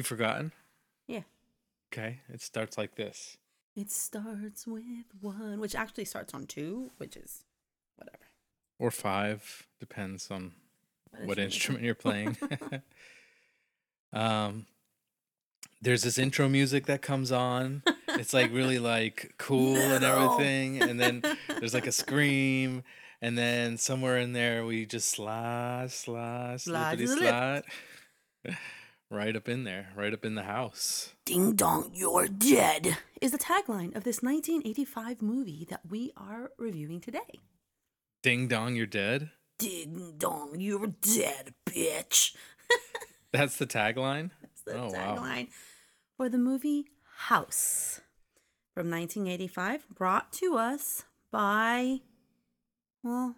You've forgotten? Yeah. Okay. It starts like this. It starts with one, which actually starts on two, which is whatever. Or five, depends on what instrument instrument you're playing. um there's this intro music that comes on. It's like really like cool and everything. And then there's like a scream. And then somewhere in there we just slide, slide, Slide slippity to the left. slide. Right up in there, right up in the house. Ding dong, you're dead is the tagline of this 1985 movie that we are reviewing today. Ding dong, you're dead. Ding dong, you're dead, bitch. That's the tagline. That's the Oh, wow. tagline for the movie House from 1985, brought to us by, well,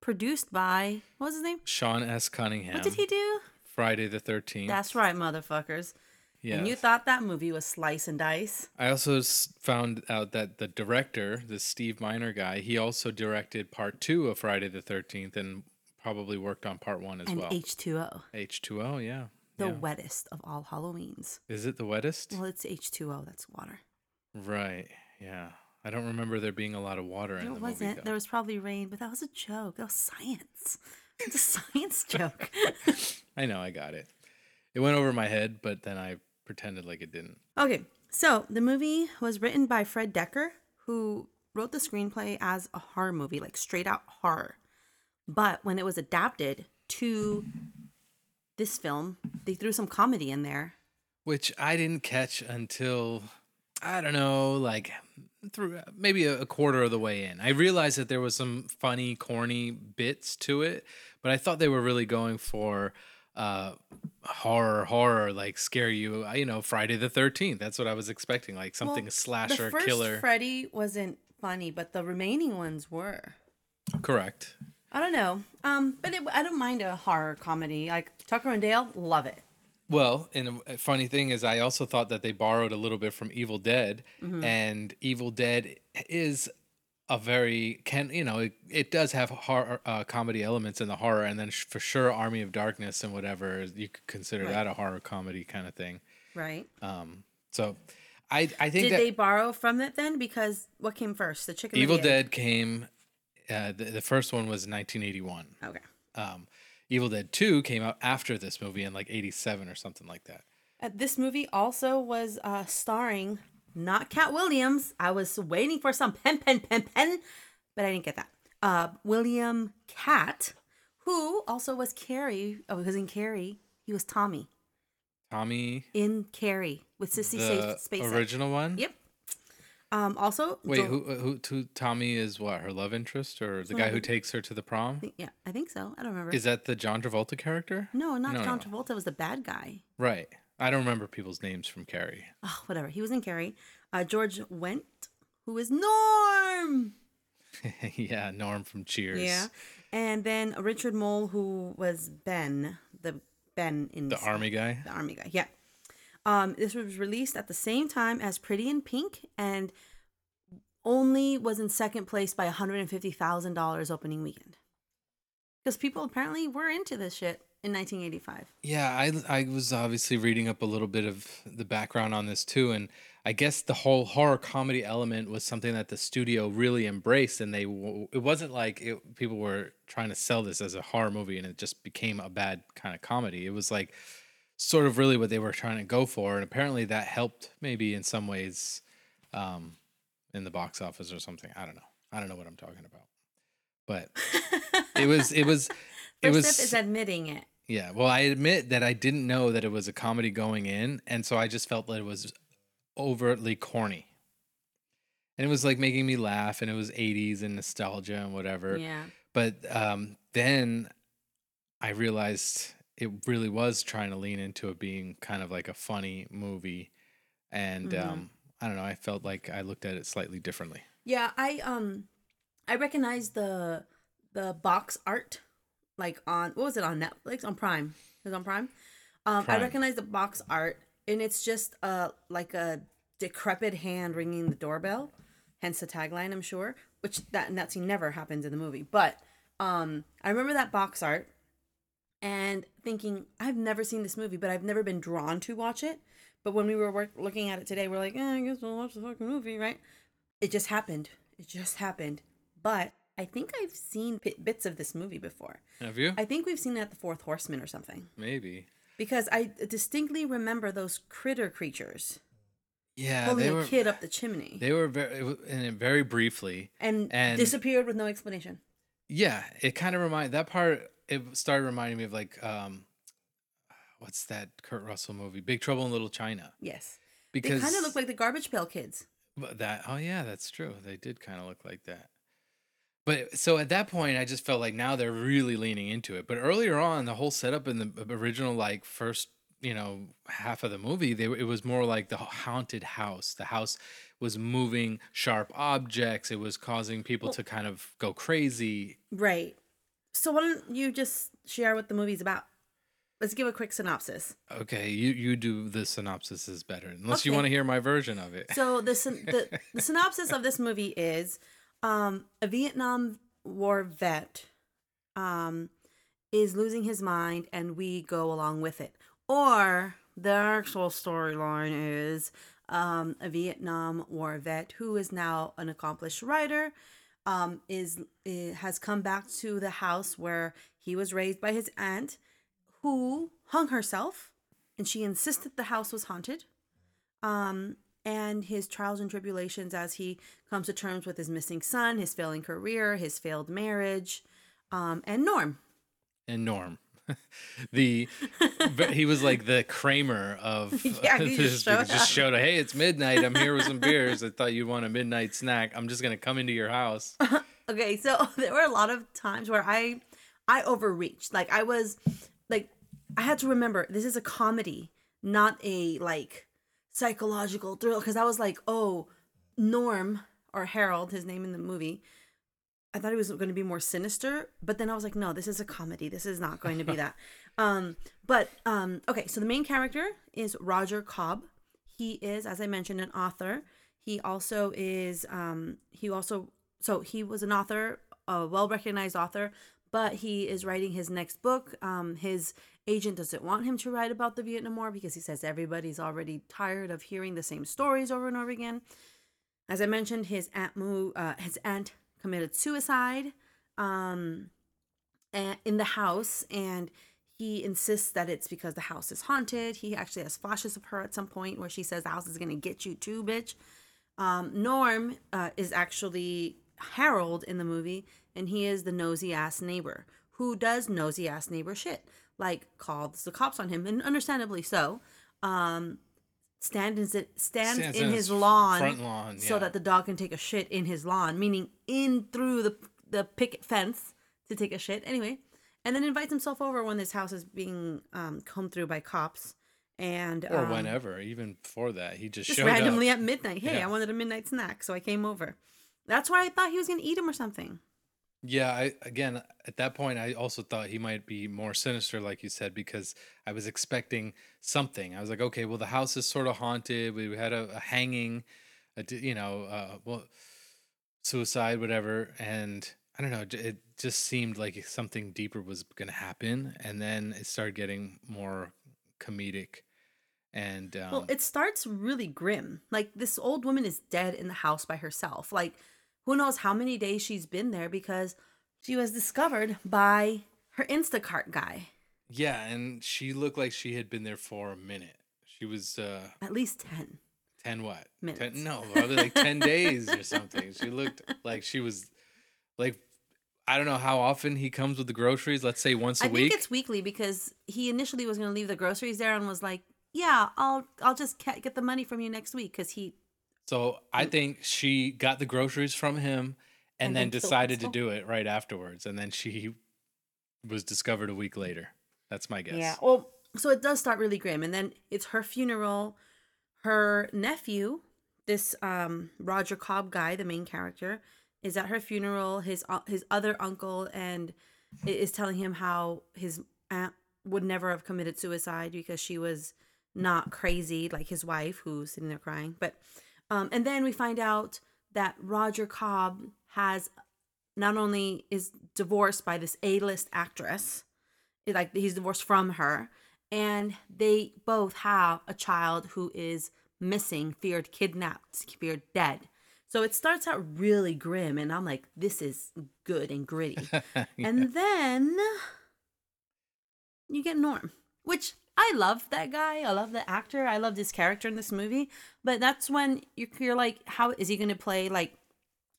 produced by, what was his name? Sean S. Cunningham. What did he do? Friday the 13th. That's right, motherfuckers. yeah. And you thought that movie was slice and dice? I also found out that the director, the Steve Miner guy, he also directed part two of Friday the 13th and probably worked on part one as and well. H2O, H2O, yeah. the yeah. wettest of all Halloweens. Is it the wettest? Well, it's H2O, that's water. right, yeah. I don't remember there being a lot of water in No, the it wasn't. movie. though. there was probably rain, but that was a joke. That was science. It's a science joke. I know, I got it. It went over my head, but then I pretended like it didn't. Okay, so the movie was written by Fred Dekker, who wrote the screenplay as a horror movie, like straight out horror. But when it was adapted to this film, they threw some comedy in there. Which I didn't catch until, I don't know, like through maybe a, a quarter of the way in. I realized that there was some funny, corny bits to it, but I thought they were really going for uh horror horror like scare you uh, you know friday the 13th that's what i was expecting like something Well, slasher the first killer Freddy wasn't funny, but the remaining ones were. correct I don't know. Um, but it, I don't mind a horror comedy. Like Tucker and Dale, love it. Well, and a funny thing is, I also thought that they borrowed a little bit from Evil Dead, Mm-hmm. and Evil Dead is a very can you know it, it does have horror uh, comedy elements in the horror, and then sh- for sure Army of Darkness and whatever you could consider Right. that a horror comedy kind of thing. Right? Um, so I I think Did that they borrow from it then? Because what came first, the chicken? Evil the? Dead came. Uh, the, the first one was 1981. Okay. Um, Evil Dead 2 came out after this movie in like 87 or something like that. Uh, this movie also was uh, starring not Katt Williams. I was waiting for some pen, pen, pen, pen, but I didn't get that. Uh, William Katt, who also was Carrie. Oh, he was in Carrie. He was Tommy Tommy, in Carrie with Sissy the Spacek. original one. Yep. Um. Also, Wait, who, who, who, Tommy is what? Her love interest or the guy who takes her to the prom? Yeah, I think so. I don't remember. Is that the John Travolta character? no, not No, John no. Travolta. Was the bad guy. Right. I don't remember people's names from Carrie. Oh, whatever. He was in Carrie. Uh, George Wendt, who is Norm. yeah, Norm from Cheers. Yeah. And then Richard Moll, who was Ben, the Ben in The army guy. the army guy. Yeah. Um, this was released at the same time as Pretty in Pink, and only was in second place by one hundred and fifty thousand dollars opening weekend. Because people apparently were into this shit in nineteen eighty five. Yeah, I I was obviously reading up a little bit of the background on this too, and I guess the whole horror comedy element was something that the studio really embraced, and they it wasn't like it, people were trying to sell this as a horror movie, and it just became a bad kind of comedy. It was like sort of really what they were trying to go for, and apparently that helped maybe in some ways um, in the box office or something. I don't know. I don't know what I'm talking about, but it was it was it First was step is admitting it. yeah, well, I admit that I didn't know that it was a comedy going in, and so I just felt that it was overtly corny. And it was like making me laugh, and it was 80s and nostalgia and whatever. Yeah. But um, then I realized it really was trying to lean into it being kind of like a funny movie. And Mhm. um, I don't know, I felt like I looked at it slightly differently. Yeah, I um I recognize the the box art like on what was it on Netflix on Prime? It was on Prime. Um I Prime. recognize the box art and it's just uh like a decrepit hand ringing the doorbell, hence the tagline, I'm sure, which that and that scene never happens in the movie. But um I remember that box art and thinking, I've never seen this movie, but I've never been drawn to watch it. But when we were work- looking at it today, we're like, eh, I guess we'll watch the fucking movie, right? It just happened. It just happened. But I think I've seen bit- bits of this movie before. Have you? I think we've seen it at the Fourth Horseman or something. Maybe. Because I distinctly remember those critter creatures Yeah, pulling they a were. kid up the chimney They were very, and very briefly. and, and- disappeared with no explanation. Yeah, it kind of remind that part. It started reminding me of like, um, what's that Kurt Russell movie, Big Trouble in Little China? Yes. Because they kind of look like the Garbage Pail Kids. But that oh yeah, that's true. They did kind of look like that. But so at that point, I just felt like now they're really leaning into it. But earlier on, the whole setup in the original like first you know half of the movie, they it was more like the haunted house. The house was moving sharp objects. It was causing people to kind of go crazy. Right. So why don't you just share what the movie's about? Let's give a quick synopsis. Okay, you you do the synopsis is better, unless you want to hear my version of it. So the the, the synopsis of this movie is um, a Vietnam War vet um, is losing his mind, and we go along with it. Or the actual storyline is um, a Vietnam War vet who is now an accomplished writer. Um, is eh, has come back to the house where he was raised by his aunt, who hung herself, and she insisted the house was haunted um, and his trials and tribulations as he comes to terms with his missing son, his failing career, his failed marriage, um, and Norm. and Norm. the but he was like the Kramer of Yeah, he just showed just showed up. Hey, it's midnight. I'm here with some beers. I thought you'd want a midnight snack. I'm just gonna come into your house. Okay, so there were a lot of times where I, I overreached. Like I was, like I had to remember this is a comedy, not a like psychological thrill. Because I was like, oh, Norm or Harold, his name in the movie. I thought it was going to be more sinister, but then I was like, no, this is a comedy. This is not going to be that. um, but um, okay, so the main character is Roger Cobb. He is, as I mentioned, an author. He also is. Um, he also so he was an author, a well recognized author, but he is writing his next book. Um, his agent doesn't want him to write about the Vietnam War because he says everybody's already tired of hearing the same stories over and over again. As I mentioned, his aunt Moo, uh, his aunt committed suicide um, in the house, and he insists that it's because the house is haunted. He actually has flashes of her at some point where she says the house is gonna get you too, bitch. Um, Norm uh, is actually Harold in the movie, and he is the nosy ass neighbor who does nosy ass neighbor shit, like calls the cops on him, and understandably so. Um, stands it stands, Stands in in his his lawn, front lawn, so that the dog can take a shit in his lawn, meaning in through the the picket fence to take a shit. Anyway, and then invites himself over when this house is being um, combed through by cops, and Or um, whenever, even before that, he just, just randomly up. at midnight. Hey, Yeah. I wanted a midnight snack, so I came over. That's why I thought he was gonna eat him or something. Yeah, I again at that point I also thought he might be more sinister, like you said, because I was expecting something. I was like, okay, well the house is sort of haunted. We had a, a hanging, a, you know, uh, well, suicide, whatever, and I don't know. It just seemed like something deeper was going to happen, and then it started getting more comedic. And um, Well, it starts really grim. Like this old woman is dead in the house by herself. Like who knows how many days she's been there because she was discovered by her Instacart guy. yeah, and she looked like she had been there for a minute. She was. uh At least 10. 10 what? Minutes. 10, no, probably like 10 days or something. She looked like she was like, I don't know how often he comes with the groceries. Let's say once a I week. I think it's weekly because he initially was going to leave the groceries there and was like, "Yeah, I'll I'll just get the money from you next week cuz he so I think she got the groceries from him and, And then then decided to do it right afterwards. And then she was discovered a week later. That's my guess. Yeah. Well, so it does start really grim, and then it's her funeral. Her nephew, this um Roger Cobb guy, the main character, is at her funeral. His uh, his other uncle and is telling him how his aunt would never have committed suicide because she was not crazy like his wife, who's sitting there crying. But um, and then we find out that Roger Cobb has not only is divorced by this A-list actress like he's divorced from her, and they both have a child who is missing, feared kidnapped, feared dead. So it starts out really grim, and I'm like, this is good and gritty. And then you get Norm, which I love that guy. I love the actor. I love this character in this movie. But that's when you're, you're like, how is he going to play like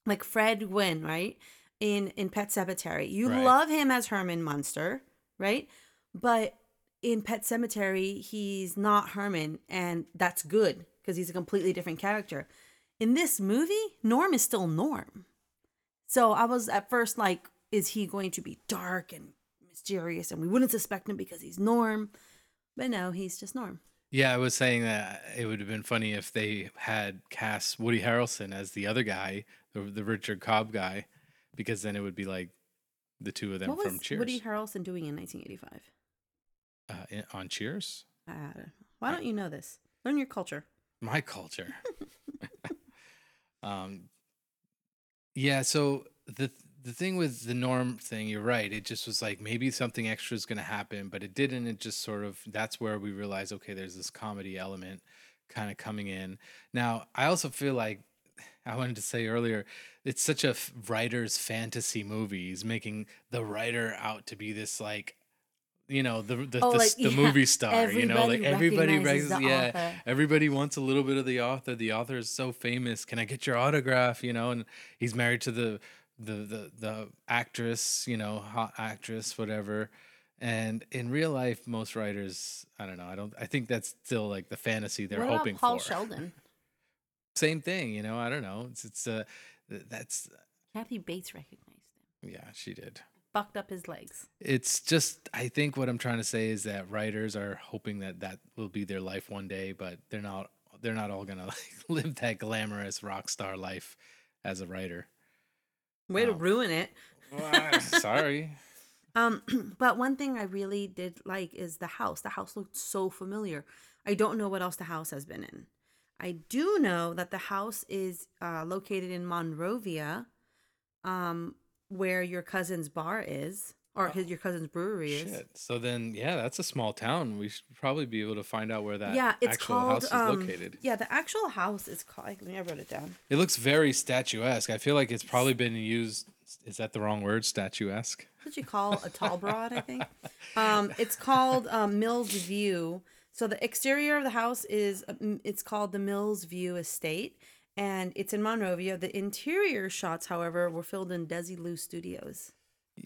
like Fred Gwynne, right? In in Pet Sematary, you Right. love him as Herman Munster, right? But in Pet Sematary, he's not Herman, and that's good because he's a completely different character. In this movie, Norm is still Norm. So I was at first like, is he going to be dark and mysterious and we wouldn't suspect him because he's Norm? But no, he's just Norm. Yeah, I was saying that it would have been funny if they had cast Woody Harrelson as the other guy, the, the Richard Cobb guy, because then it would be like the two of them what was from Cheers. Woody Harrelson doing in 1985? uh, in- on Cheers? Uh, why don't you know this? Learn your culture. My culture. um, yeah. So the the thing with the norm thing, you're right. It just was like maybe something extra is going to happen, but it didn't. It just sort of that's where we realized okay, there's this comedy element kind of coming in. Now, I also feel like I wanted to say earlier, it's such a writer's fantasy movie. He's making the writer out to be this like. You know the the, Oh, the, like, the yeah, movie star. You know, like everybody everybody recognizes Yeah, author. everybody wants a little bit of the author. The author is so famous. Can I get your autograph? You know, and he's married to the the the the actress. You know, hot actress, whatever. And in real life, most writers, I don't know. I don't. I think that's still like the fantasy they're what about hoping Paul for. Sheldon? Same thing. You know, I don't know. It's it's uh, that's Kathy Bates recognized him. yeah, she did. Bucked up his legs. It's just I think what I'm trying to say is that writers are hoping that that will be their life one day, but they're not. They're not all gonna like live that glamorous rock star life as a writer. Way to Oh. ruin it. Sorry. Um, but one thing I really did like is the house. The house looked so familiar. I don't know what else the house has been in. I do know that the house is uh, located in Monrovia, um, where your cousin's bar is, or his your cousin's brewery is. Shit. So then, yeah, that's a small town. We should probably be able to find out where that yeah, it's actual called. house is um, located. Yeah, the actual house is called. Let me I wrote it down. It looks very statuesque. I feel like it's probably been used. Is that the wrong word? Statuesque. what you call a tall broad, I think. Um, it's called um, Mills View. So the exterior of the house is uh, it's called the Mills View Estate, and it's in Monrovia. The interior shots, however, were filmed in Desilu Studios.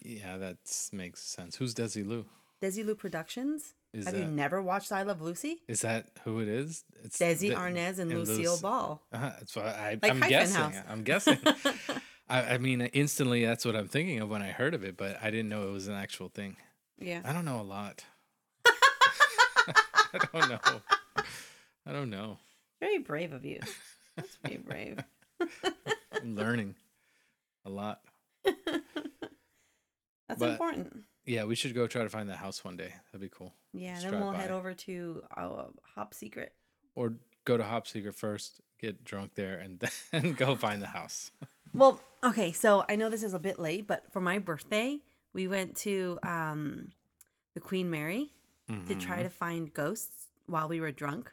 Yeah, that makes sense. Who's Desi Lu? Desi Lu Productions. Is Have you never watched I Love Lucy? Is that who it is? It's Desi the- Arnaz and, and Lucille Luc- Ball. Uh, that's what I, Like I'm Hyphen guessing. I'm guessing. I, I mean, instantly, that's what I'm thinking of when I heard of it, but I didn't know it was an actual thing. Yeah. I don't know a lot. I don't know. I don't know. Very brave of you. That's very brave. I'm learning a lot. That's But- important. Yeah, we should go try to find that house one day. That'd be cool. Yeah, then we'll head over to uh, Hop Secret. Or go to Hop Secret first, get drunk there, and then go find the house. Well, okay, so I know this is a bit late, but for my birthday, we went to um the Queen Mary to Mm-hmm. try to find ghosts while we were drunk.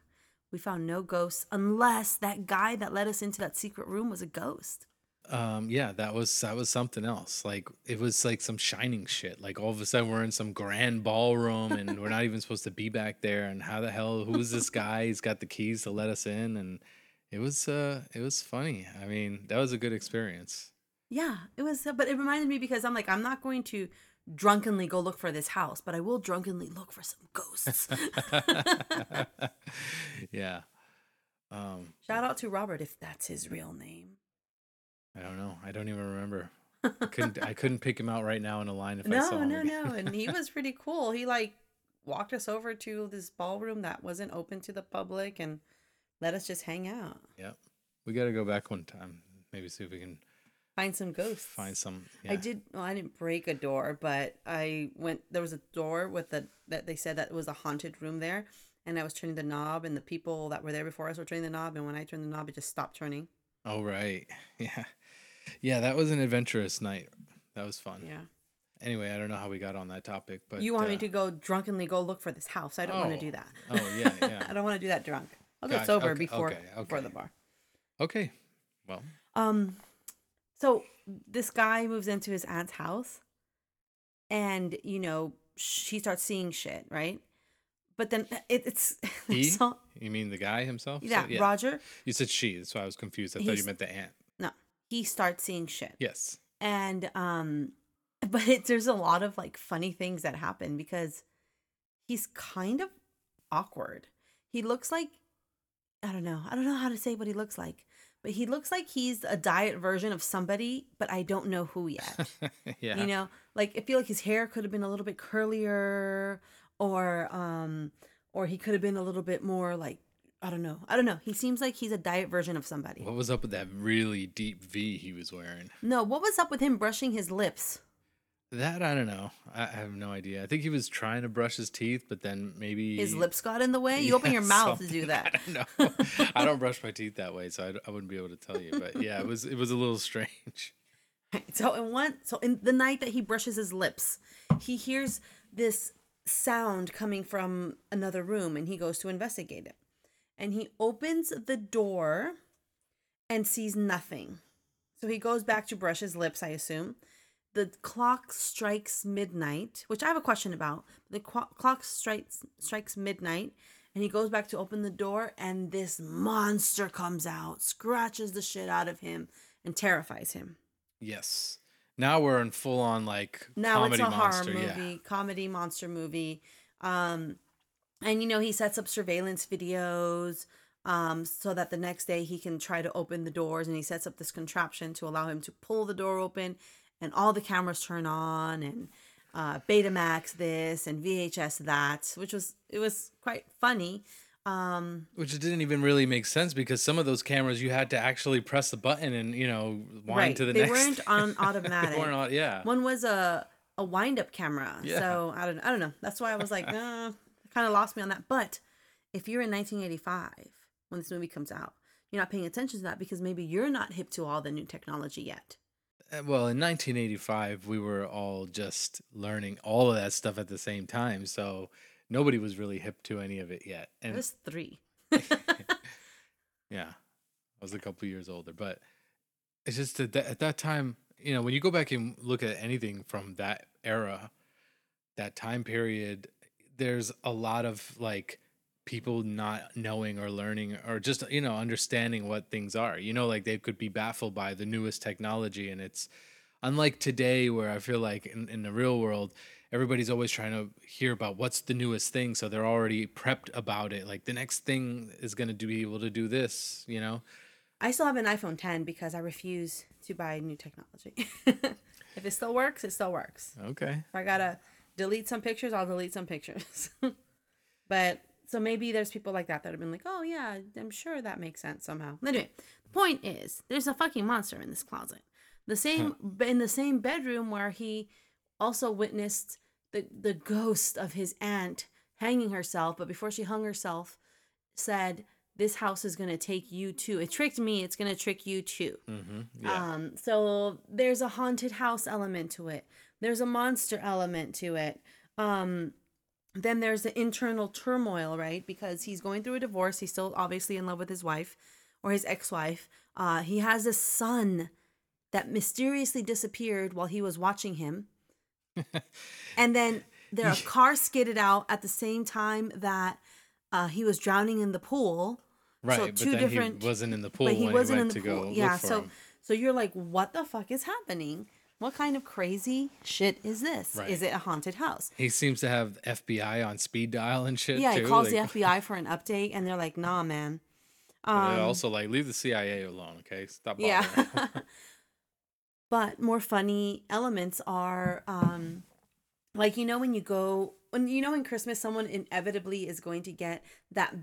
We found no ghosts unless that guy that led us into that secret room was a ghost. Um, yeah, that was that was something else. Like it was like some shining shit. Like all of a sudden we're in some grand ballroom and we're not even supposed to be back there. And how the hell? Who's this guy? He's got the keys to let us in, and it was uh it was funny. I mean, that was a good experience. Yeah, it was, but it reminded me because I'm like, I'm not going to drunkenly go look for this house, but I will drunkenly look for some ghosts. yeah. Um, Shout out to Robert if that's his real name. I don't know. I don't even remember. I couldn't I couldn't pick him out right now in a line if I saw No, him. no, again. no. And he was pretty cool. He like walked us over to this ballroom that wasn't open to the public and let us just hang out, Yep. We got to go back one time. Maybe see if we can find some ghosts. find some. Yeah. I did. Well, I didn't break a door, but I went. There was a door with the that they said that it was a haunted room there, and I was turning the knob, and the people that were there before us were turning the knob, and when I turned the knob, it just stopped turning. Oh right. Yeah. Yeah, that was an adventurous night. That was fun. Yeah. Anyway, I don't know how we got on that topic, but you want me uh, to go drunkenly go look for this house? I don't want Oh. to do that. Oh yeah, yeah. I don't want to do that drunk. I'll get sober Okay, before okay, before the bar. Okay. Well, Um, so this guy moves into his aunt's house, and you know she starts seeing shit, right? But then it, it's he? you mean the guy himself? So- yeah, Roger. You said she, so I was confused. I thought you meant the aunt. He starts seeing shit. Yes. and um but it, there's a lot of like funny things that happen because he's kind of awkward he looks like i don't know i don't know how to say what he looks like but he looks like he's a diet version of somebody but i don't know who yet yeah. you know like i feel like his hair could have been a little bit curlier or um or he could have been a little bit more like i don't know i don't know he seems like he's a diet version of somebody What was up with that really deep V he was wearing? no what was up with him brushing his lips That I don't know. I, I have no idea. I think he was trying to brush his teeth, but then maybe his lips got in the way you open your mouth to do that I don't know. I don't brush my teeth that way, so I wouldn't be able to tell you. But yeah, it was it was a little strange. So in one, so in the night that he brushes his lips, he hears this sound coming from another room, and he goes to investigate it. And he opens the door, and sees nothing. So he goes back to brush his lips. I assume. The clock strikes midnight, which I have a question about. The qu- clock strikes strikes midnight, and he goes back to open the door, and this monster comes out, scratches the shit out of him, and terrifies him. Yes. Now we're in full on like now comedy it's a monster. horror Yeah. movie comedy monster movie um and you know he sets up surveillance videos um so that the next day he can try to open the doors and he sets up this contraption to allow him to pull the door open and all the cameras turn on and uh betamax this and vhs that which was it was quite funny um Which didn't even really make sense because some of those cameras you had to actually press the button and you know wind right to the they next. weren't on automatic they weren't on, yeah. One was a a wind up camera. Yeah. So I don't I don't know. That's why I was like, uh, kind of lost me on that. But if you're in 1985 when this movie comes out, you're not paying attention to that because maybe you're not hip to all the new technology yet. Uh, Well, in 1985, we were all just learning all of that stuff at the same time, so nobody was really hip to any of it yet. I was three. yeah, I was a couple years older, but it's just that- at that time, you know, when you go back and look at anything from that era, that time period, there's a lot of like people not knowing or learning or just you know understanding what things are you know like they could be baffled by the newest technology and it's unlike today where i feel like in, in the real world everybody's always trying to hear about what's the newest thing so they're already prepped about it like the next thing is going to be able to do this you know I still have an iPhone 10 because I refuse to buy new technology. if it still works, it still works. okay I gotta delete some pictures, I'll delete some pictures. but so maybe there's people like that that have been like, oh yeah, I'm sure that makes sense somehow. Anyway, the point is, there's a fucking monster in this closet. The same in the same bedroom where he also witnessed the the ghost of his aunt hanging herself, but before she hung herself, said, "This house is gonna take you too. It tricked me. It's gonna trick you too." mm-hmm. yeah Um, so there's a haunted house element to it. There's a monster element to it. Um, then there's the internal turmoil, right? Because he's going through a divorce. He's still obviously in love with his wife or his ex-wife. Uh, he has a son that mysteriously disappeared while he was watching him. and then there a car skidded out at the same time that uh, he was drowning in the pool. right so but two then different- he wasn't in the pool but he when wasn't he in the to pool. go yeah, so him. so you're like, what the fuck is happening? What kind of crazy shit is this? Right. Is it a haunted house? he seems to have fbi on speed dial and shit Yeah, he calls like, the FBI for an update, and they're like, nah, man. they're Um, also like leave the cia alone okay stop yeah. but more funny elements are, um, like you know when you go when you know in Christmas someone inevitably is going to get that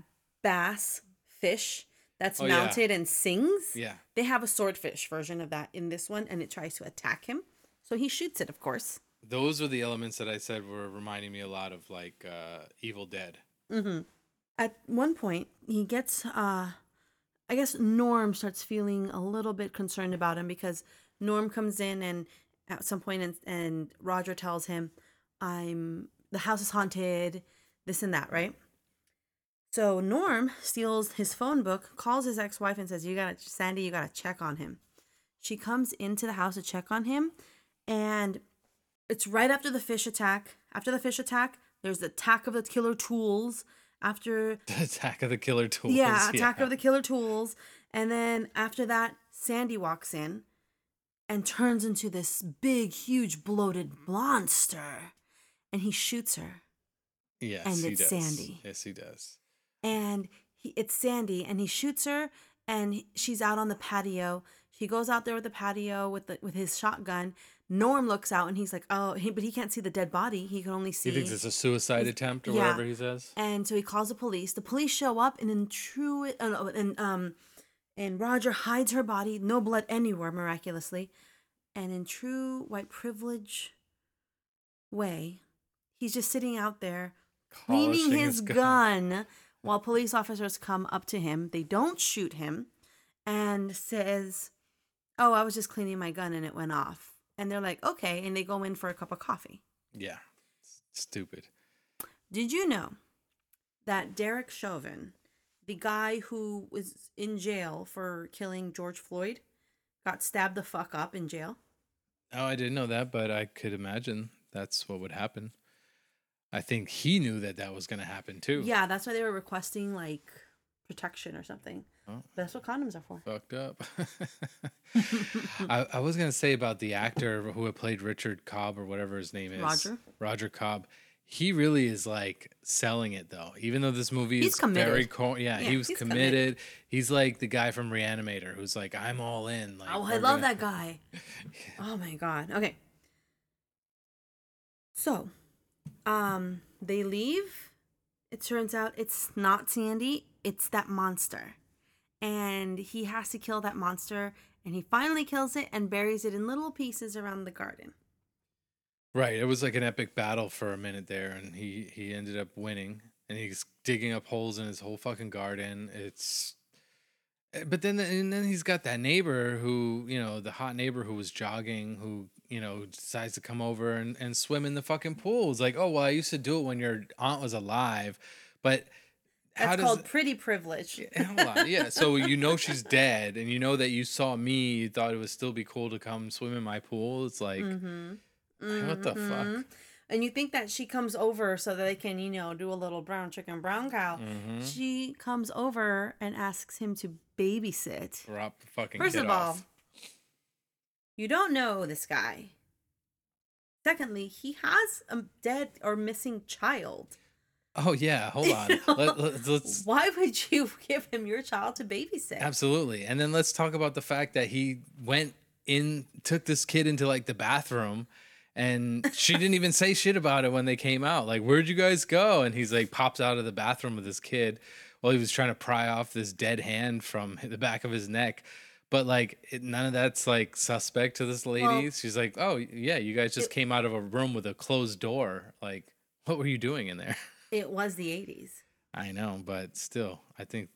bass fish that's Oh, yeah. mounted and sings. yeah They have a swordfish version of that in this one, and it tries to attack him. So he shoots it, of course. those are the elements that I said were reminding me a lot of like uh, Evil Dead. Mm-hmm. At one point, he gets, uh, I guess Norm starts feeling a little bit concerned about him because Norm comes in and at some point, and, and Roger tells him, "I'm the house is haunted," this and that, right? So Norm steals his phone book, calls his ex-wife, and says, "You got to Sandy, you got to check on him." She comes into the house to check on him, and it's right after the fish attack. After the fish attack, there's the attack of the killer tools. After The attack of the killer tools. yeah, attack of the killer tools, and then after that, Sandy walks in and turns into this big, huge, bloated monster, and he shoots her. Yes, and he it's does. Sandy. Yes, he does. And he, it's Sandy, and he shoots her, and he- she's out on the patio. He goes out there with the patio with the with his shotgun. Norm looks out, and he's like, "Oh," he, but he can't see the dead body. He can only see. He thinks it's a suicide attempt or yeah. whatever he says. and so he calls the police. The police show up, and in true, uh, and um, and Roger hides her body, no blood anywhere, miraculously, and in true white privilege way, he's just sitting out there cleaning Polishing his, gun. While police officers come up to him. They don't shoot him, and says, "Oh, I was just cleaning my gun and it went off." And they're like, "Okay," and they go in for a cup of coffee. Yeah. Stupid. Did you know that Derek Chauvin, the guy who was in jail for killing George Floyd, got stabbed the fuck up in jail? Oh, I didn't know that, but I could imagine that's what would happen. I think he knew that that was going to happen too. Yeah, that's why they were requesting like protection or something. Oh. That's what condoms are for. Fucked up. I, I was going to say about the actor who had played Richard Cobb or whatever his name is. Roger. Roger Cobb. He really is like selling it though. Even though this movie He's is committed. very co- yeah, Yeah, he was he's committed. committed. He's like the guy from Reanimator who's like I'm all in. Like Oh, I love gonna- that guy. Oh my god. Okay. So, um, they leave. It turns out it's not Sandy, it's that monster. And he has to kill that monster, and he finally kills it and buries it in little pieces around the garden. Right. It was like an epic battle for a minute there, and he he ended up winning. And he's digging up holes in his whole fucking garden. It's, eh, but then and then he's got that neighbor who you know the hot neighbor who was jogging who you know decides to come over and and swim in the fucking pool. It's like oh well I used to do it when your aunt was alive, but how That's does called pretty privilege. Yeah. So you know she's dead, and you know that you saw me. You thought it would still be cool to come swim in my pool. It's like, Mm-hmm. what the Mhm. fuck? And you think that she comes over so that they can, you know, do a little brown chicken, brown cow. Mhm. She comes over and asks him to babysit. Drop the fucking First kid of all, off. You don't know this guy. Secondly, he has a dead or missing child. Oh yeah, hold on. Let, let, let's Why would you give him your child to babysit? absolutely, and then let's talk about the fact that he went in, took this kid into like the bathroom, and she didn't even say shit about it when they came out. Like, where'd you guys go? And he's like pops out of the bathroom with this kid while he was trying to pry off this dead hand from the back of his neck. But like, it, none of that's like suspect to this lady. Well, She's like, oh yeah, you guys just it- came out of a room with a closed door. Like, what were you doing in there? It was the 80s. I know, but still, I think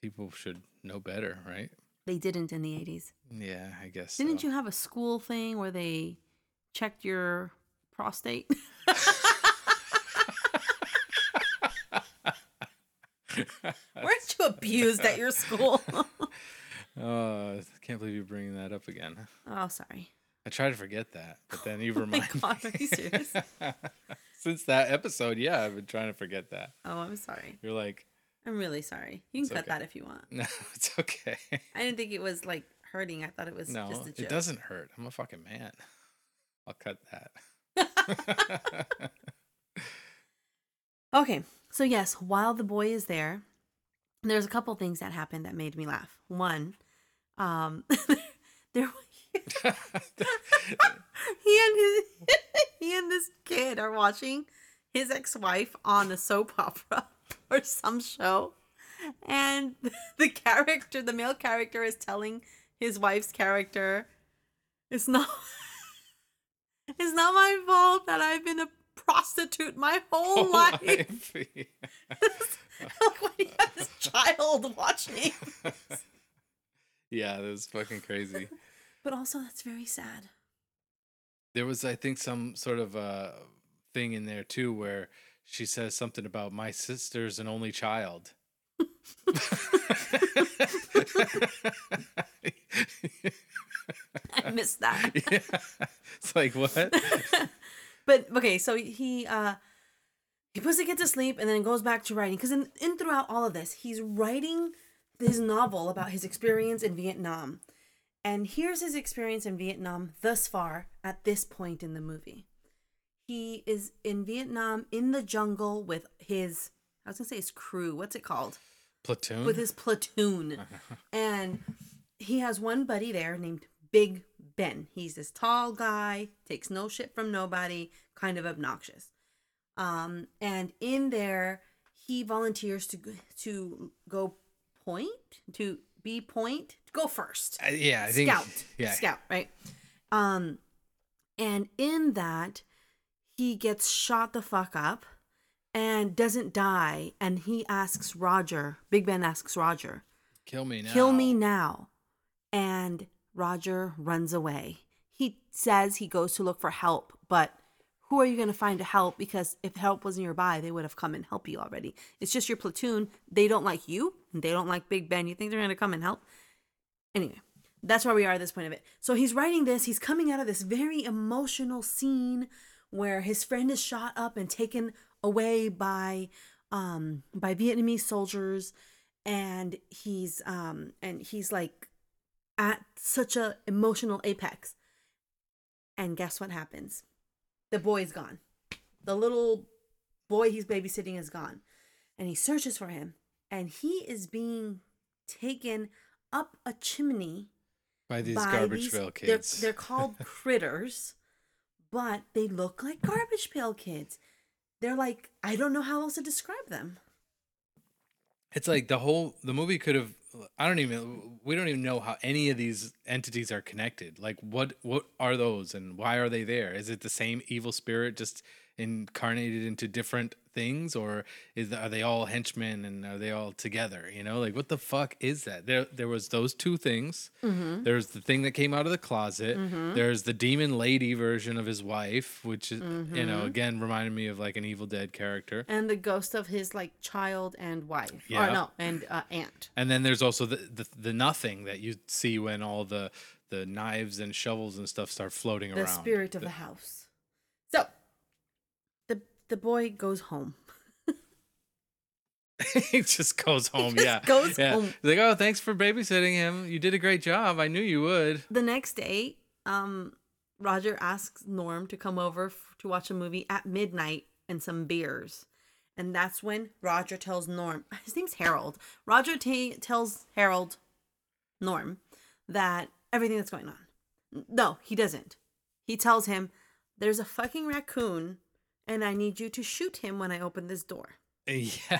people should know better, right? They didn't in the 80s. Yeah, I guess. Didn't so. you have a school thing where they checked your prostate? Weren't you abused at your school? Oh, I can't believe you're bringing that up again. oh, sorry. I try to forget that, but then you Oh my remind God, me. are you serious? Since that episode, yeah, I've been trying to forget that. Oh, I'm sorry. You're like, I'm really sorry. You can cut okay. that if you want. no, it's okay. I didn't think it was like hurting. I thought it was No, just a joke. it doesn't hurt. I'm a fucking man. I'll cut that. Okay, so yes, while the boy is there, there's a couple things that happened that made me laugh. One, um, there he and his he and this kid are watching his ex-wife on a soap opera or some show, and the character, the male character, is telling his wife's character, "It's not." It's not my fault that I've been a prostitute my whole Whole life. life. like when you have this child watching. yeah, that was fucking crazy. But also, that's very sad. There was, I think, some sort of uh, thing in there too where she says something about my sister's an only child. I missed that. yeah. It's like what? But okay, so he uh he puts to get to sleep and then goes back to writing because in, in throughout all of this, he's writing his novel about his experience in Vietnam. And here's his experience in Vietnam thus far at this point in the movie. He is in Vietnam in the jungle with his I was gonna say his crew. What's it called? Platoon. with his platoon. and he has one buddy there named Big Ben. He's this tall guy, takes no shit from nobody, kind of obnoxious. Um, and in there, he volunteers to go- to go point to be point to go first Uh, yeah, I think. scout Yeah. scout right um and in that he gets shot the fuck up and doesn't die and he asks roger big ben asks roger Kill me now. kill me now and roger runs away. He says he goes to look for help but who are you going to find to help? Because if help was nearby they would have come and help you already. It's just your platoon. They don't like you and they don't like big ben. You think they're going to come and help? Anyway that's where we are at this point of it. So he's writing this. He's coming out of this very emotional scene where his friend is shot up and taken away by um by vietnamese soldiers and he's um and he's like at such a emotional apex and guess what happens the boy's gone the little boy he's babysitting is gone and he searches for him and he is being taken up a chimney by these by garbage these- pail they're- kids. They're, called critters, but they look like garbage pail kids. They're like I don't know how else to describe them. It's like the whole the movie could have. I don't even. We don't even know how any of these entities are connected. Like what what are those and why are they there? Is it the same evil spirit just incarnated into different things, or is are they all henchmen and are they all together? You know, like what the fuck is that? There there was those two things. Mm-hmm. There's the thing that came out of the closet. There's the demon lady version of his wife, which is you Mm-hmm. know again reminded me of like an Evil Dead character. And the ghost of his like child and wife. Yeah. Or no, and uh, aunt. And then there's also the, the the nothing that you see when all the the knives and shovels and stuff start floating around The spirit of the house. The boy goes home. he just goes home. just yeah, goes yeah. home. He's like, oh, thanks for babysitting him. You did a great job. I knew you would. The next day, um, Roger asks Norm to come over f- to watch a movie at midnight and some beers. And that's when Roger tells Norm, his name's Harold. Roger ta tells Harold, Norm, that everything that's going on. No, he doesn't. He tells him, there's a fucking raccoon and I need you to shoot him when I open this door. Yeah,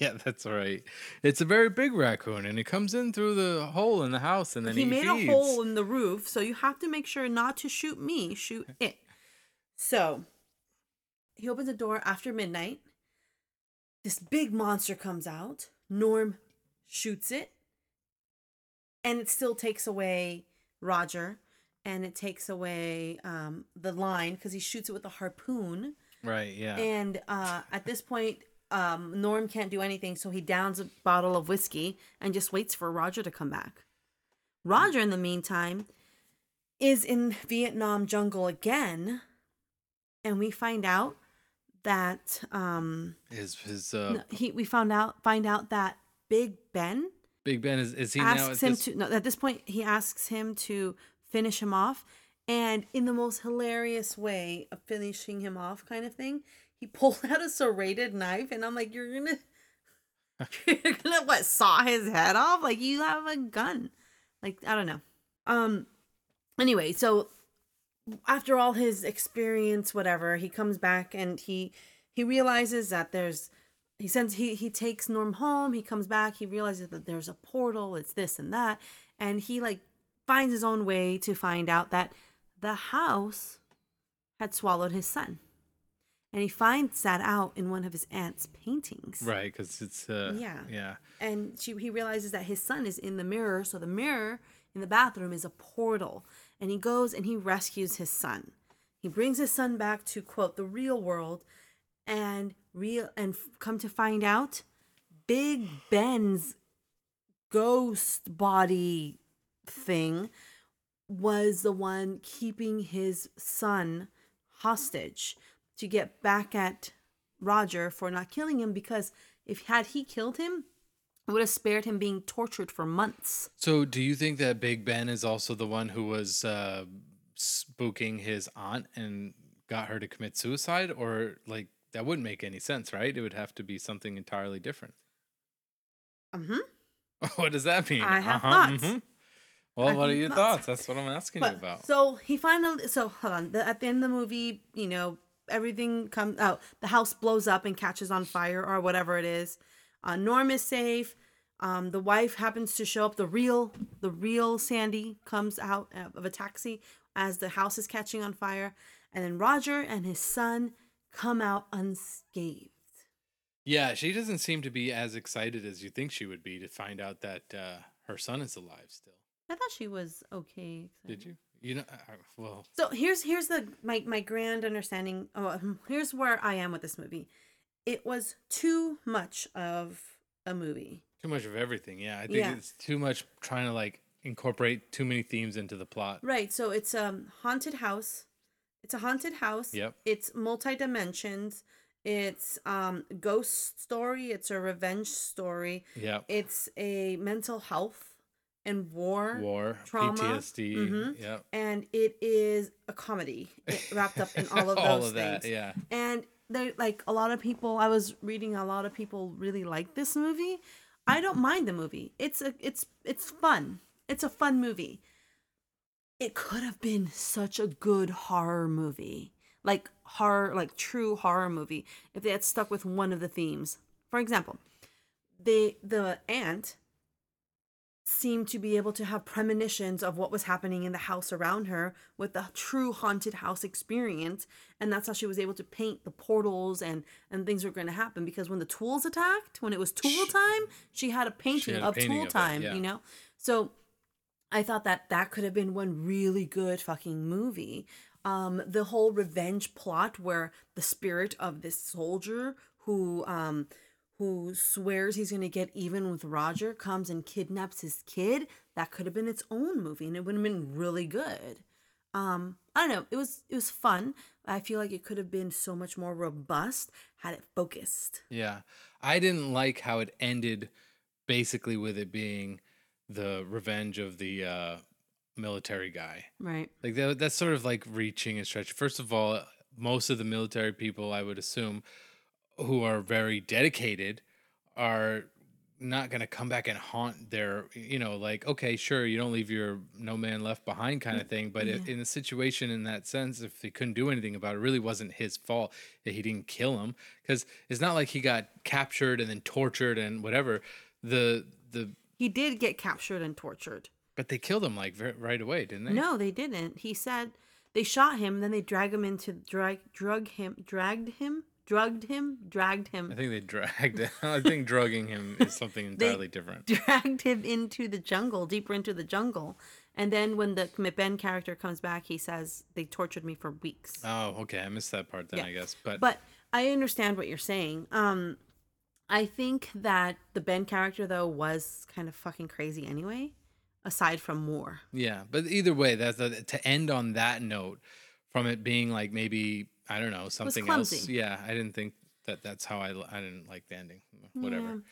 yeah, that's right. It's a very big raccoon, and it comes in through the hole in the house, and then he he, made feeds. a hole in the roof, so you have to make sure not to shoot me, shoot it. So he opens the door after midnight. This big monster comes out. Norm shoots it, and it still takes away Roger, and it takes away um, the line because he shoots it with a harpoon. Right. Yeah. And uh, at this point, um, Norm can't do anything, so he downs a bottle of whiskey and just waits for Roger to come back. Roger, in the meantime, is in Vietnam jungle again, and we find out that um, his his uh, he we found out find out that Big Ben Big Ben is is he now? asks At him this, to no at this point he asks him to finish him off and in the most hilarious way of finishing him off kind of thing he pulled out a serrated knife and i'm like you're gonna you're gonna what saw his head off? Like you have a gun. Like i don't know. Um anyway so after all his experience whatever he comes back and he he realizes that there's he sends he he takes norm home he comes back he realizes that there's a portal it's this and that and he like finds his own way to find out that the house had swallowed his son and he finds that out in one of his aunt's paintings right, because it's uh, Yeah. yeah. and she, he realizes that his son is in the mirror so the mirror in the bathroom is a portal and he goes and he rescues his son He brings his son back to quote the real world, and real and come to find out, Big Ben's ghost body thing was the one keeping his son hostage to get back at Roger for not killing him because if had he killed him, it would have spared him being tortured for months. So, do you think that Big Ben is also the one who was uh, spooking his aunt and got her to commit suicide? Or, like, that wouldn't make any sense, right? It would have to be something entirely different. Mm-hmm. what does that mean? I have thoughts. mhm. Well, what are your thoughts. That's what I'm asking you about. so he finally so hold on. The, at the end of the movie, you know, everything comes out. The house blows up and catches on fire or whatever it is. Uh, Norm is safe. Um, the wife happens to show up. The real, the real Sandy comes out of a taxi as the house is catching on fire, and then Roger and his son come out unscathed. Yeah, she doesn't seem to be as excited as you think she would be to find out that uh, her son is alive still. I thought she was okay. Did you? You know, uh, well, So here's here's the my my grand understanding. Oh, here's where I am with this movie. It was too much of a movie. too much of everything. Yeah, I think Yeah. it's too much trying to like incorporate too many themes into the plot. Right. So it's a haunted house. It's a haunted house. Yep. It's multi dimensions. It's um ghost story. It's a revenge story. Yeah, It's a mental health and war. war, trauma. PTSD. Mhm. Yeah, And it is a comedy wrapped up in all of those all of things. that. Yeah, and they like a lot of people i was reading a lot of people really like this movie i don't mind the movie it's a it's it's fun it's a fun movie it could have been such a good horror movie like horror like true horror movie if they had stuck with one of the themes for example the the aunt seemed to be able to have premonitions of what was happening in the house around her with the true haunted house experience. And that's how she was able to paint the portals and and things were going to happen because when the tools attacked when it was tool time she had a painting had a of painting tool of it, time yeah. you know? So i thought that that could have been one really good fucking movie. Um the whole revenge plot where the spirit of this soldier who um who swears he's going to get even with Roger comes and kidnaps his kid, that could have been its own movie and it would have been really good. Um, I don't know. It was it was fun. I feel like it could have been so much more robust had it focused. yeah. I didn't like how it ended, basically with it being the revenge of the uh, military guy. Right. Like that, that's sort of like reaching and stretching. First of all, most of the military people, I would assume, who are very dedicated, are not going to come back and haunt their, you know, like okay, sure, you don't leave your no man left behind kind of mm, thing. But if, in a situation in that sense, if he couldn't do anything about it, it really wasn't his fault that he didn't kill him because it's not like he got captured and then tortured and whatever. The the He did get captured and tortured. but they killed him like right away, didn't they? No, they didn't. He said they shot him, then they drag him into drag drug him dragged him drugged him dragged him I think they dragged. him. I think drugging him is something entirely different. dragged him into the jungle, deeper into the jungle. And then when the Ben character comes back, he says they tortured me for weeks. Oh, okay. I missed that part then, Yeah. I guess. But, But I understand what you're saying. Um, I think that the Ben character though was kind of fucking crazy anyway. Aside from more. yeah, but either way, that's the, to end on that note, from it being like maybe I don't know something else. Yeah, I didn't think that that's how I I didn't like the ending. Whatever.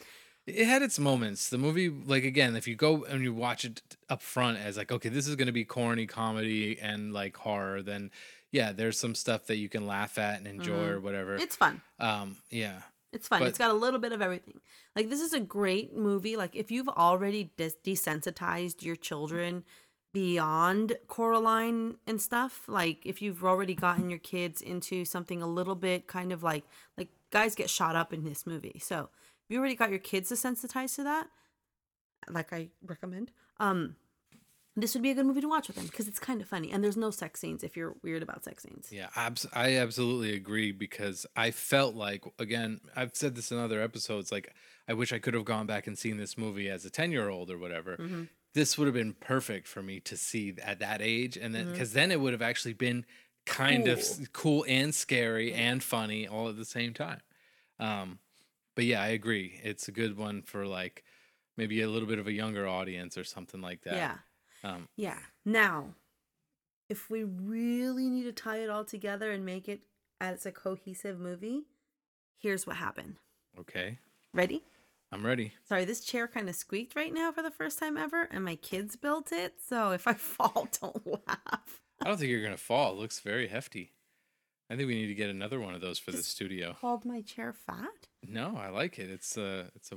Yeah. It had its moments. The movie, like again, if you go and you watch it up front as like, okay, this is going to be corny comedy and like horror, then yeah, there's some stuff that you can laugh at and enjoy or whatever. it's fun. um, yeah, It's fun. But- it's got a little bit of everything. Like this is a great movie. Like if you've already des- desensitized your children beyond Coraline and stuff, like if you've already gotten your kids into something a little bit kind of like like guys get shot up in this movie. So if you already got your kids desensitized to that, like I recommend, um, this would be a good movie to watch with them because it's kind of funny and there's no sex scenes if you're weird about sex scenes. Yeah, abs- I absolutely agree because I felt like again, I've said this in other episodes like I wish I could have gone back and seen this movie as a 10-year-old or whatever. This would have been perfect for me to see at that age and then cuz then it would have actually been kind of cool. s- cool and scary and funny all at the same time. Um, but yeah, I agree. It's a good one for like maybe a little bit of a younger audience or something like that. Yeah. Um, Yeah. Now, if we really need to tie it all together and make it as a cohesive movie, here's what happened. okay, Ready? I'm ready. Sorry, this chair kind of squeaked right now for the first time ever, and my kids built it. So if I fall, don't laugh. I don't think you're gonna fall. It looks very hefty. I think we need to get another one of those for the studio. Called my chair fat? No, I like it. It's a, it's a.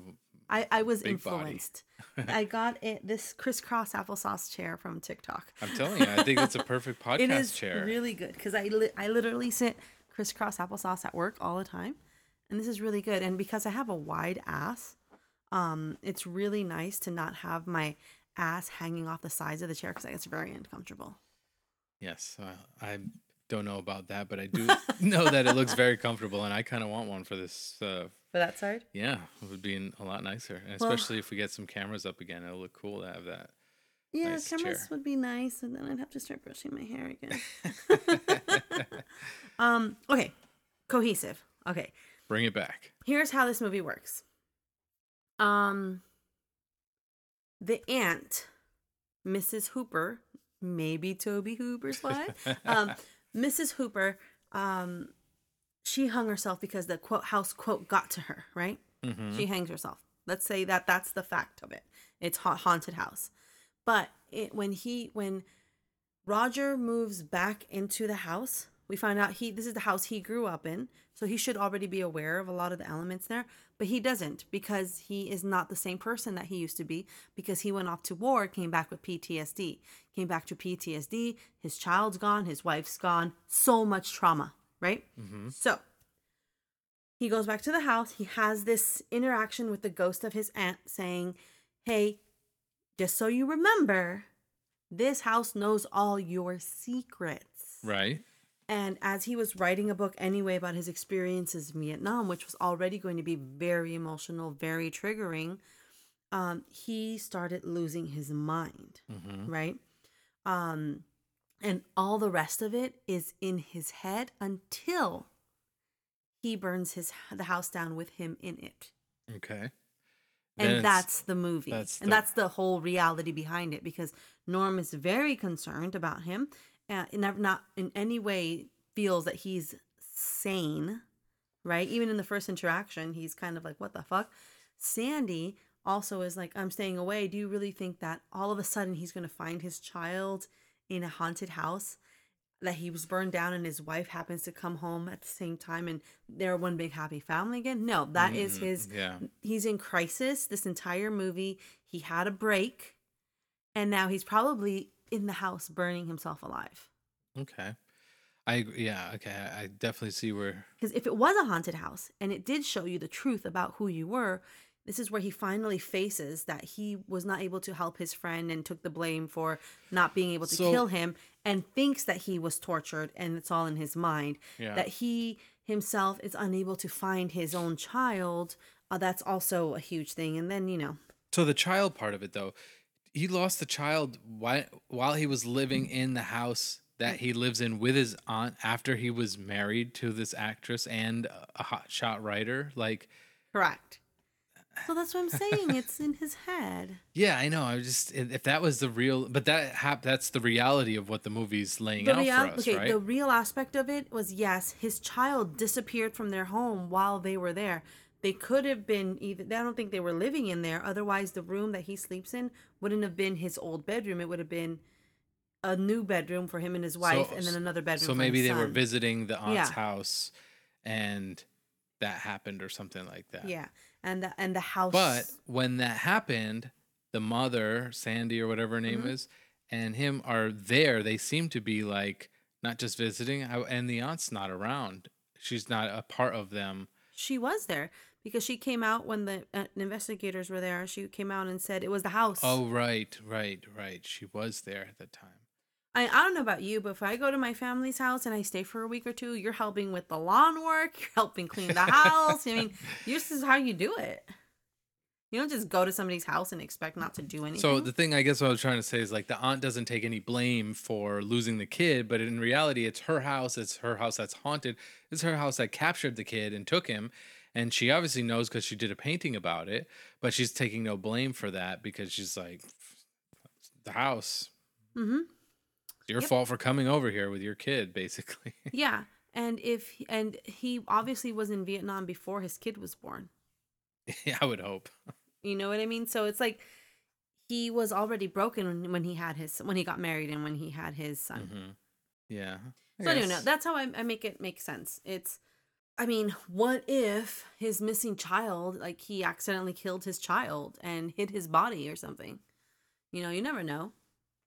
I, I was influenced. I got it this crisscross applesauce chair from TikTok. I'm telling you, I think it's a perfect podcast chair. it is chair. really good because I li- I literally sit crisscross applesauce at work all the time, and this is really good. And because I have a wide ass, um, it's really nice to not have my ass hanging off the sides of the chair because I it's very uncomfortable. Yes, I, I don't know about that, but I do know that it looks very comfortable, and I kind of want one for this. Uh, For that side, yeah, it would be a lot nicer, and Well- especially if we get some cameras up again, it'll look cool to have that. yeah, Nice cameras chair. would be nice, and then I'd have to start brushing my hair again. um, okay, cohesive. Okay, Bring it back. here's how this movie works. Um the aunt, Mrs. Hooper, maybe Tobe Hooper's wife, um, Mrs. Hooper, um, she hung herself because the quote house quote got to her, right? Mhm. She hangs herself. Let's say that that's the fact of it. It's ha- haunted house. But it, when he when Roger moves back into the house, we find out he this is the house he grew up in, so he should already be aware of a lot of the elements there, but he doesn't because he is not the same person that he used to be because he went off to war, came back with PTSD. Came back to PTSD, his child's gone, his wife's gone, so much trauma, right? Mm-hmm. So, he goes back to the house. He has this interaction with the ghost of his aunt saying, Hey, just so you remember, this house knows all your secrets. Right. And as he was writing a book anyway about his experiences in Vietnam, which was already going to be very emotional, very triggering, um, he started losing his mind, hmm right? Um, and all the rest of it is in his head until he burns his the house down with him in it Okay. Then and that's the movie that's and the- that's the whole reality behind it because norm is very concerned about him and never not in any way feels that he's sane right? Even in the first interaction he's kind of like what the fuck? Sandy also is like i'm staying away. Do you really think that all of a sudden he's going to find his child in a haunted house? That he was burned down and his wife happens to come home at the same time and they're one big happy family again? No that is Mm, his Yeah. he's in crisis this entire movie. He had a break, and now he's probably in the house burning himself alive. Okay. I yeah. Okay. I definitely see where. Because if it was a haunted house and it did show you the truth about who you were, this is where he finally faces that he was not able to help his friend and took the blame for not being able to So- kill him and thinks that he was tortured and it's all in his mind. Yeah. That he himself is unable to find his own child. Uh, that's also a huge thing. And then, you know, So the child part of it, though, he lost the child while while he was living in the house that he lives in with his aunt after he was married to this actress and a hotshot writer. Like, Correct. So that's what I'm saying. It's in his head. yeah, I know. I just if if that was the real, but that hap- that's the reality of what the movie's laying The out real, for us, okay, right? the real aspect of it was yes, his child disappeared from their home while they were there. They could have been either. I don't think they were living in there. Otherwise, the room that he sleeps in wouldn't have been his old bedroom. It would have been a new bedroom for him and his wife, and then another bedroom. So maybe they were visiting the aunt's Yeah. house, and that happened or something like that. Yeah, and the, and the house. But when that happened, the mother, Sandy or whatever her name Mhm. is, and him are there. They seem to be like not just visiting, and the aunt's not around. She's not a part of them. she was there because she came out when the uh, investigators were there. She came out and said it was the house. Oh, right, right, right. She was there at the time. I, I don't know about you, but if I go to my family's house and I stay for a week or two, you're helping with the lawn work, you're helping clean the house. I mean, this is how you do it. You don't just go to somebody's house and expect not to do anything. So the thing I guess what I was trying to say is like the aunt doesn't take any blame for losing the kid, but in reality it's her house, it's her house that's haunted. It's her house that captured the kid and took him. And she obviously knows because she did a painting about it, but she's taking no blame for that because she's like the house. mm-hmm. It's your Yep. fault for coming over here with your kid, basically. Yeah, and if and he obviously was in Vietnam before his kid was born. yeah, I would hope. You know what I mean? So it's like he was already broken when, he had his when he got married and when he had his son. hmm Yeah. I So anyway, no, that's how I, I make it make sense. It's, I mean, what if his missing child, like he accidentally killed his child and hid his body or something? You know, you never know.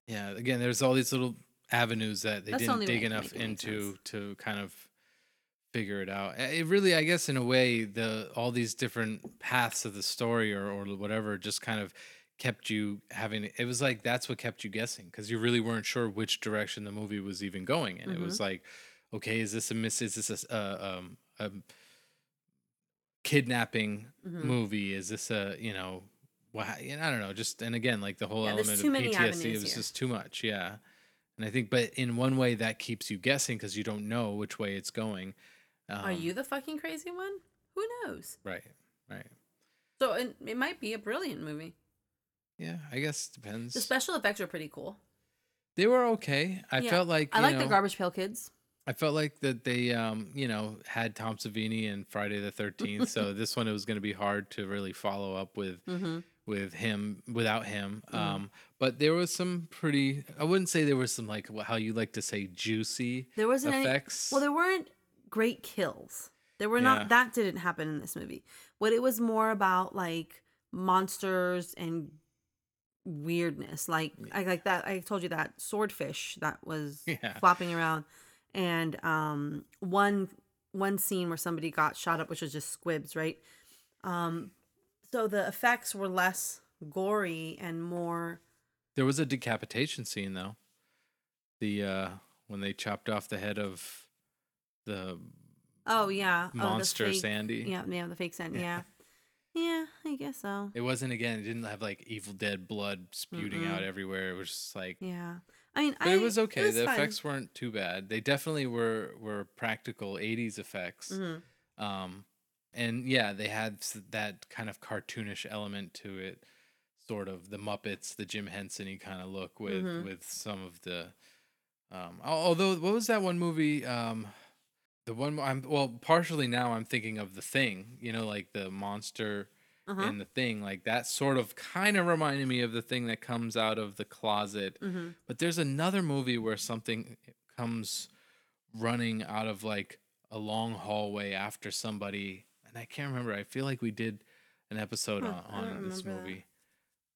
Yeah, again, there's all these little avenues that they That's didn't way dig enough make it make into to kind of figure it out. It really, I guess, in a way, the all these different paths of the story or or whatever just kind of kept you having. It was like that's what kept you guessing because you really weren't sure which direction the movie was even going, and it was Mm-hmm. like, okay, is this a miss? Is this a, uh, um a kidnapping Mhm. movie? Is this a you know? Well, I don't know. Just and again, like the whole Yeah, element of PTSD, it was here. just too much. Yeah. And I think, but in one way, that keeps you guessing because you don't know which way it's going. Um, Are you the fucking crazy one? Who knows? right? Right. So it, it might be a brilliant movie. Yeah, I guess it depends. The special effects are pretty cool. they were okay. I Yeah, felt like I like the Garbage Pail Kids. I felt like that they, um, you know, had Tom Savini and Friday the Thirteenth. so this one it was going to be hard to really follow up with Mm-hmm. with him without him. Um, but there was some pretty. I wouldn't say there was some like how you like to say juicy There wasn't any. effects. Well, there weren't great kills. There were Yeah. not. That didn't happen in this movie. What it was more about, like monsters and weirdness, like I like that. I told you that swordfish that was Yeah. flopping around, and um one one scene where somebody got shot up, which was just squibs, right? Um, so the effects were less gory and more. There was a decapitation scene though. The uh when they chopped off the head of the Oh yeah, oh, monster fake- Sandy. Yeah, yeah, the fake sand. Yeah. Yeah, yeah, I guess so. It wasn't again. It didn't have like Evil Dead blood spewing out everywhere. It was just like, Yeah, I mean, but I, it was okay. was the fun. effects weren't too bad. They definitely were were practical '80s effects. Mhm. Um, and yeah, they had that kind of cartoonish element to it, sort of the Muppets, the Jim Henson kind of look with Mhm. with some of the. Um, although what was that one movie? Um, the one I'm well, partially now I'm thinking of the Thing. You know, like the monster Uh-huh. in the Thing. Like that sort of kind of reminded me of the thing that comes out of the closet. hmm But there's another movie where something comes running out of like a long hallway after somebody, and I can't remember. I feel like we did an episode Huh, on, on this remember that. movie,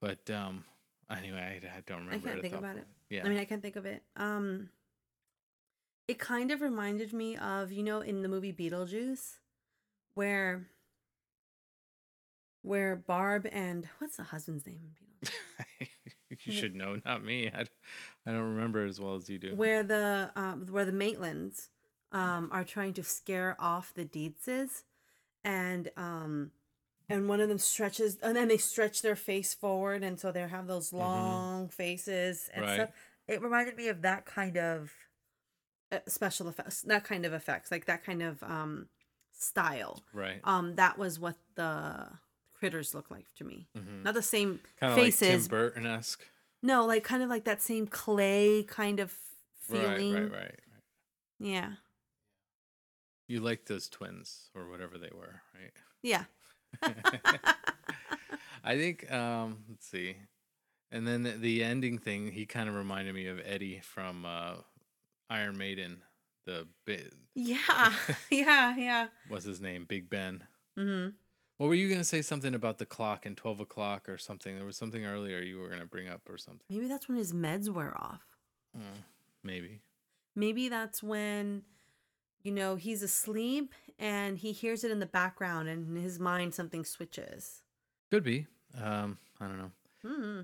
but um, anyway, I, I don't remember. I it can't think about point. it. Yeah, I mean, I can't think of it. Um, it kind of reminded me of you know in the movie Beetlejuice, where where Barb and what's the husband's name you should know, not me. I, I don't remember as well as you do. where the um, where the Maitlands um, are trying to scare off the Deetzes, and um, and one of them stretches, and then they stretch their face forward, and so they have those long faces and Right. stuff. It reminded me of that kind of uh, special effects, that kind of effects, like that kind of um, style. Right. Um, that was what the critters look like to me. Mhm. Not the same Kind of like faces. Tim Burton esque. no, like kind of like that same clay kind of feeling. right, right, right. Yeah. You like those twins or whatever they were, right? Yeah. I think um let's see. And then the, the ending thing, he kind of reminded me of Eddie from uh Iron Maiden. The bit yeah. Yeah. Yeah. what's his name? Big Ben. hmm What were you gonna say something about the clock and twelve o'clock or something? There was something earlier you were gonna bring up or something. Maybe that's when his meds wear off. Mm, maybe. Maybe that's when, you know, he's asleep and he hears it in the background and in his mind something switches. Could be. Um, I don't know. Hmm.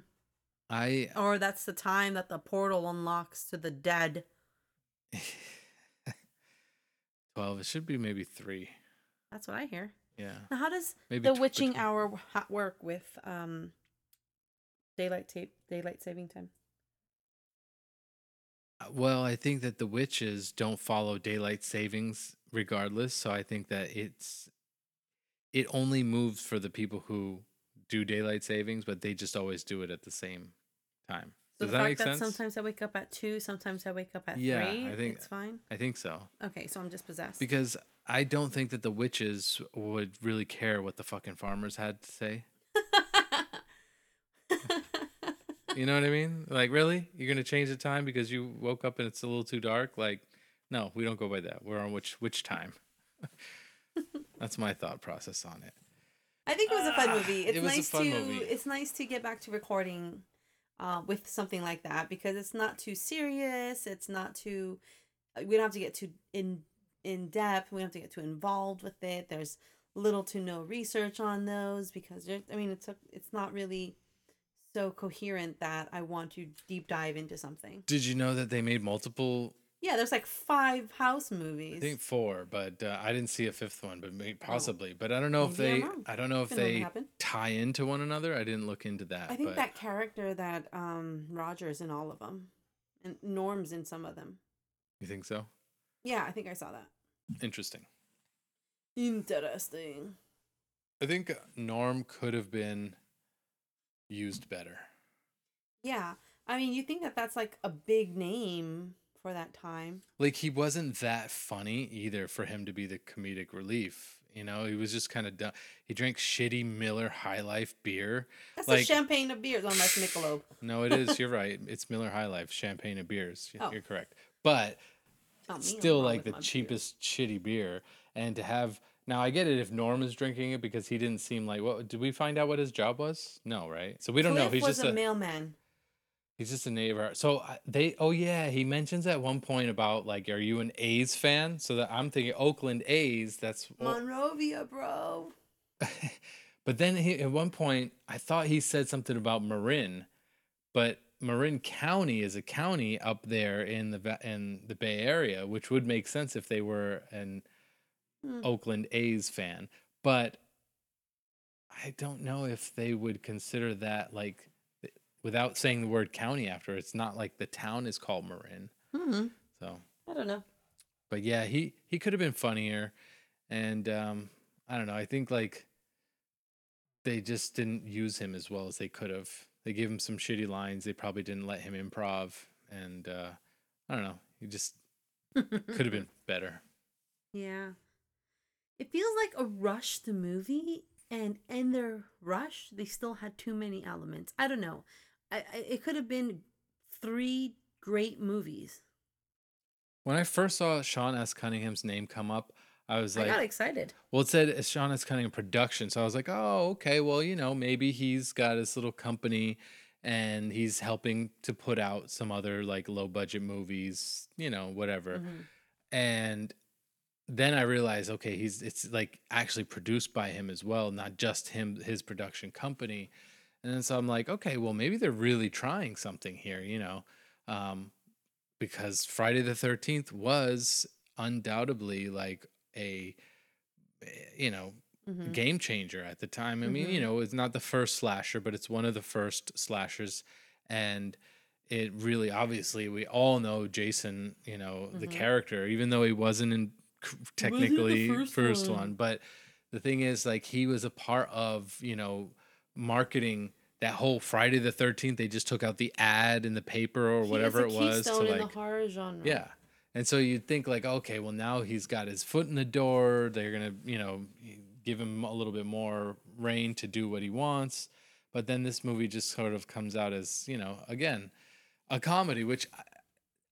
I Or that's the time that the portal unlocks to the dead. twelve. It should be maybe three. That's what I hear. Yeah. Now, how does Maybe the tw- witching between- hour work with um daylight tape daylight saving time? Uh, Well, I think that the witches don't follow daylight savings regardless, so I think that it's it only moves for the people who do daylight savings, but they just always do it at the same time. So Does the that fact make that sense? sometimes I wake up at two, sometimes I wake up at Yeah, three, I think- it's fine. I think so. Okay, so I'm just possessed. Because I don't think that the witches would really care what the fucking farmers had to say. You know what I mean? Like, really? You're gonna change the time because you woke up and it's a little too dark? Like, no, we don't go by that. We're on which which time. That's my thought process on it. I think it was a fun Ah, movie. It's it was a nice fun to movie. it's nice to get back to recording uh, with something like that because it's not too serious. It's not too uh, we don't have to get too in in depth. We don't have to get too involved with it. There's little to no research on those because I mean it's a, it's not really so coherent that I want to deep dive into something. Did you know that they made multiple? Yeah, there's like five house movies. I think four, but uh, I didn't see a fifth one, but may possibly. But I don't know if Oh. Maybe they. I don't know if Didn't know that they tie into one another. I didn't look into that. I think but that character that um Roger's in all of them, and Norm's in some of them. you think so? Yeah, I think I saw that. Interesting. Interesting. I think Norm could have been used better. Yeah, I mean, you think that that's like a big name for that time? Like he wasn't that funny either for him to be the comedic relief. You know, he was just kind of dumb. He drank shitty Miller High Life beer. That's Like- the champagne of beers, unless Michelob. No, it is. You're right. It's Miller High Life, champagne of beers. Oh. You're correct. But Tell me I'm still like the cheapest shitty beer. And to have now i get it if norm is drinking it because he didn't seem like what did we find out what his job was? No right? So we don't know. Cliff he's was just a, a, mailman. he's just a neighbor so uh, they oh yeah he mentions at one point about like are you an a's fan? So that i'm thinking oakland a's that's Monrovia, bro. but then he, at one point i thought he said something about marin but marin county is a county up there in the in the bay area which would make sense if they were an Hmm. oakland a's fan but i don't know if they would consider that like without saying the word county after it's not like the town is called marin hmm so I don't know. but yeah, he he could have been funnier, and um, I don't know. I think like they just didn't use him as well as they could have. They gave him some shitty lines. They probably didn't let him improv, and uh, I don't know. He just could have been better. Yeah. It feels like a rushed movie, and in their rush, they still had too many elements. I don't know. I, I it could have been three great movies. When I first saw Sean S. Cunningham's name come up, I was like, I got excited. Well, it said it's Sean S. Cunningham production, so I was like, oh, okay. Well, you know, maybe he's got his little company, and he's helping to put out some other like low budget movies, you know, whatever. Mhm. And then I realized, okay, he's it's like actually produced by him as well, not just him, his production company. And then so I'm like, okay, well, maybe they're really trying something here, you know, um, because Friday the Thirteenth was undoubtedly like a, eh, you know, Mhm. game changer at the time. I mean, you Mhm. know, it's not the first slasher, but it's one of the first slashers. And it really, obviously, we all know Jason, you know, the Mhm. character, even though he wasn't in technically first first, one. one. But the thing is, like, he was a part of, you know, marketing that whole Friday the 13th. They just took out the ad in the paper or He whatever was it was to like, the horror genre. yeah. And so you'd think like, okay, well now he's got his foot in the door. They're gonna, you know, give him a little bit more reign to do what he wants. But then this movie just sort of comes out as, you know, again, a comedy, which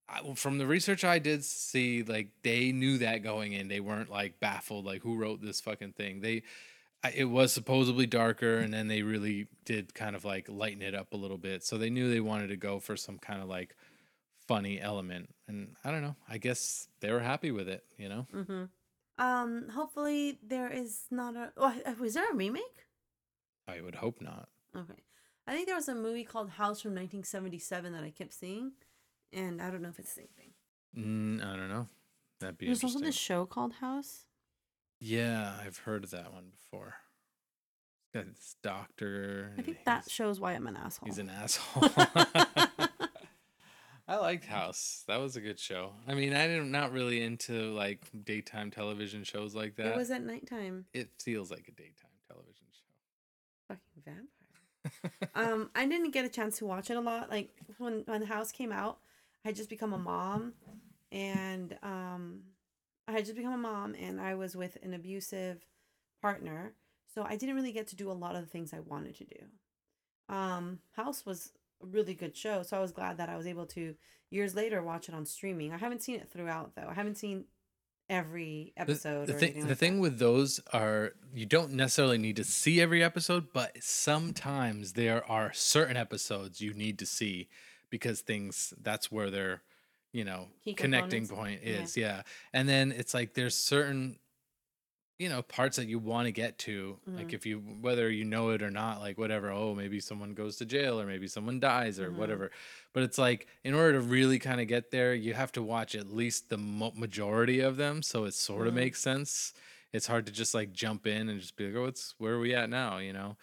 I, I, from the research I did see, like they knew that going in. They weren't like baffled, like who wrote this fucking thing. They, it was supposedly darker, and then they really did kind of like lighten it up a little bit. So they knew they wanted to go for some kind of like funny element and i don't know i guess they were happy with it you know Mm-hmm. Um. Hopefully, there is not a. Oh, uh, was there a remake? i would hope not Okay. I think there was a movie called House from 1977 that I kept seeing, and I don't know if it's the same thing. mm, i don't know that'd be There's also this show called House. Yeah, I've heard of that one before. This doctor. I think that he's- shows why I'm an asshole. He's an asshole. I liked House. That was a good show. I mean, I didn't not really into like daytime television shows like that. it was at nighttime. It feels like a daytime television show. Fucking vampire. um, I didn't get a chance to watch it a lot. Like when when house came out, I had just become a mom, and um, I had just become a mom, and I was with an abusive partner, so I didn't really get to do a lot of the things I wanted to do. Um, House was a really good show, so I was glad that I was able to years later watch it on streaming. I haven't seen it throughout though. I haven't seen every episode. the or thing, the like thing with those are you don't necessarily need to see every episode, but sometimes there are certain episodes you need to see because things that's where their you know Key connecting components? point Yeah. is yeah and then it's like there's certain you know parts that you want to get to like Mhm. if you whether you know it or not like whatever oh maybe someone goes to jail or maybe someone dies or Mhm. whatever but it's like in order to really kind of get there you have to watch at least the mo- majority of them so it sort of Mhm. makes sense it's hard to just like jump in and just be like oh what's where are we at now you know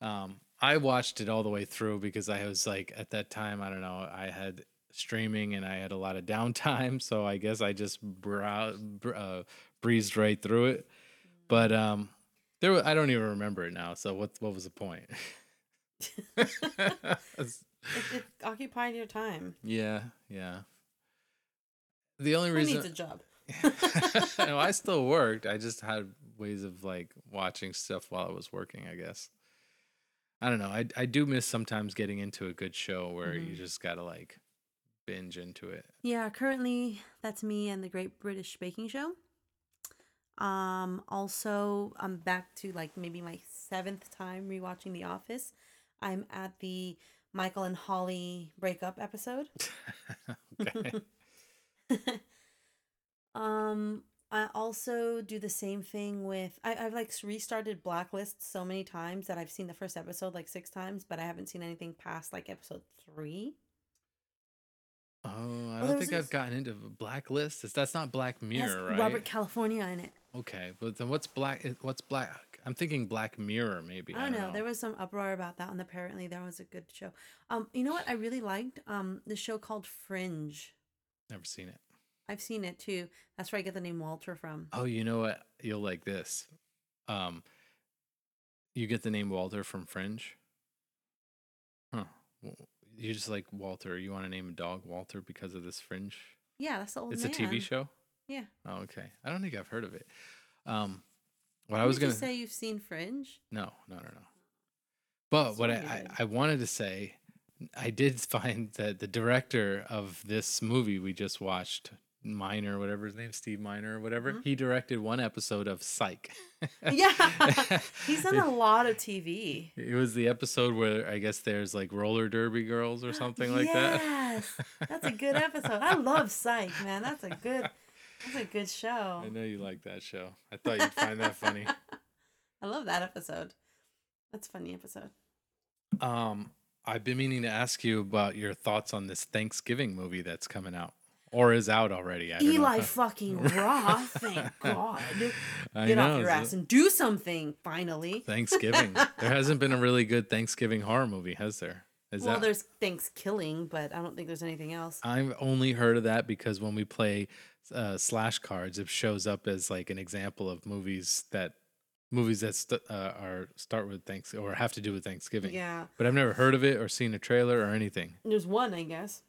um i watched it all the way through because i was like at that time i don't know i had streaming and i had a lot of downtime so i guess i just brow- br- uh, breezed right through it but um there wa- i don't even remember it now so what what was the point it, it occupied your time. yeah yeah the only Who reason needs a job? no, I still worked. I just had ways of like watching stuff while I was working, I guess. I don't know. I I do miss sometimes getting into a good show where you Mhm. just gotta like binge into it. Yeah, currently that's me and the Great British Baking Show. Um, also, I'm back to like maybe my seventh time rewatching The Office. I'm at the Michael and Holly breakup episode. okay. um, I also do the same thing with I, I've like restarted Blacklist so many times that I've seen the first episode like six times, but I haven't seen anything past like episode three. Oh, I there don't think I've gotten into Blacklist. Is that's not Black Mirror, right? Robert California in it. Okay, but then what's Black? What's Black? I'm thinking Black Mirror, maybe. I don't know. There was some uproar about that, and apparently there was a good show. Um, you know what I really liked? Um, the show called Fringe. never seen it. I've seen it too. That's where I get the name Walter from. Oh, you know what? You'll like this. Um, you get the name Walter from Fringe. Huh? W- You just like Walter. You want to name a dog Walter because of this Fringe? Yeah, that's the old it's man. a TV show. Yeah. Oh, okay. I don't think I've heard of it. Um, what I Didn't was gonna say you've seen Fringe. no, no, no, no. But what I, I. I wanted to say, I did find that the director of this movie we just watched, Miner, whatever his name, Steve Miner or whatever, Mhm. he directed one episode of Psych. Yeah, he's done a lot of TV. It was the episode where I guess there's like roller derby girls or something like that. Yes, that's a good episode. I love Psych, man. That's a good. That's a good show. I know you like that show. I thought you'd find that funny. I love that episode. That's a funny episode. Um, I've been meaning to ask you about your thoughts on this Thanksgiving movie that's coming out or is out already. I don't know. Eli fucking Roth, thank God. I Get know, off your ass and do something finally. Thanksgiving. there hasn't been a really good Thanksgiving horror movie, has there? Is well, that there's Thankskilling, but I don't think there's anything else. I've only heard of that because when we play uh, slash cards, it shows up as like an example of movies that movies that st- uh, are start with thanks or have to do with Thanksgiving. Yeah, But I've never heard of it or seen a trailer or anything. there's one, I guess.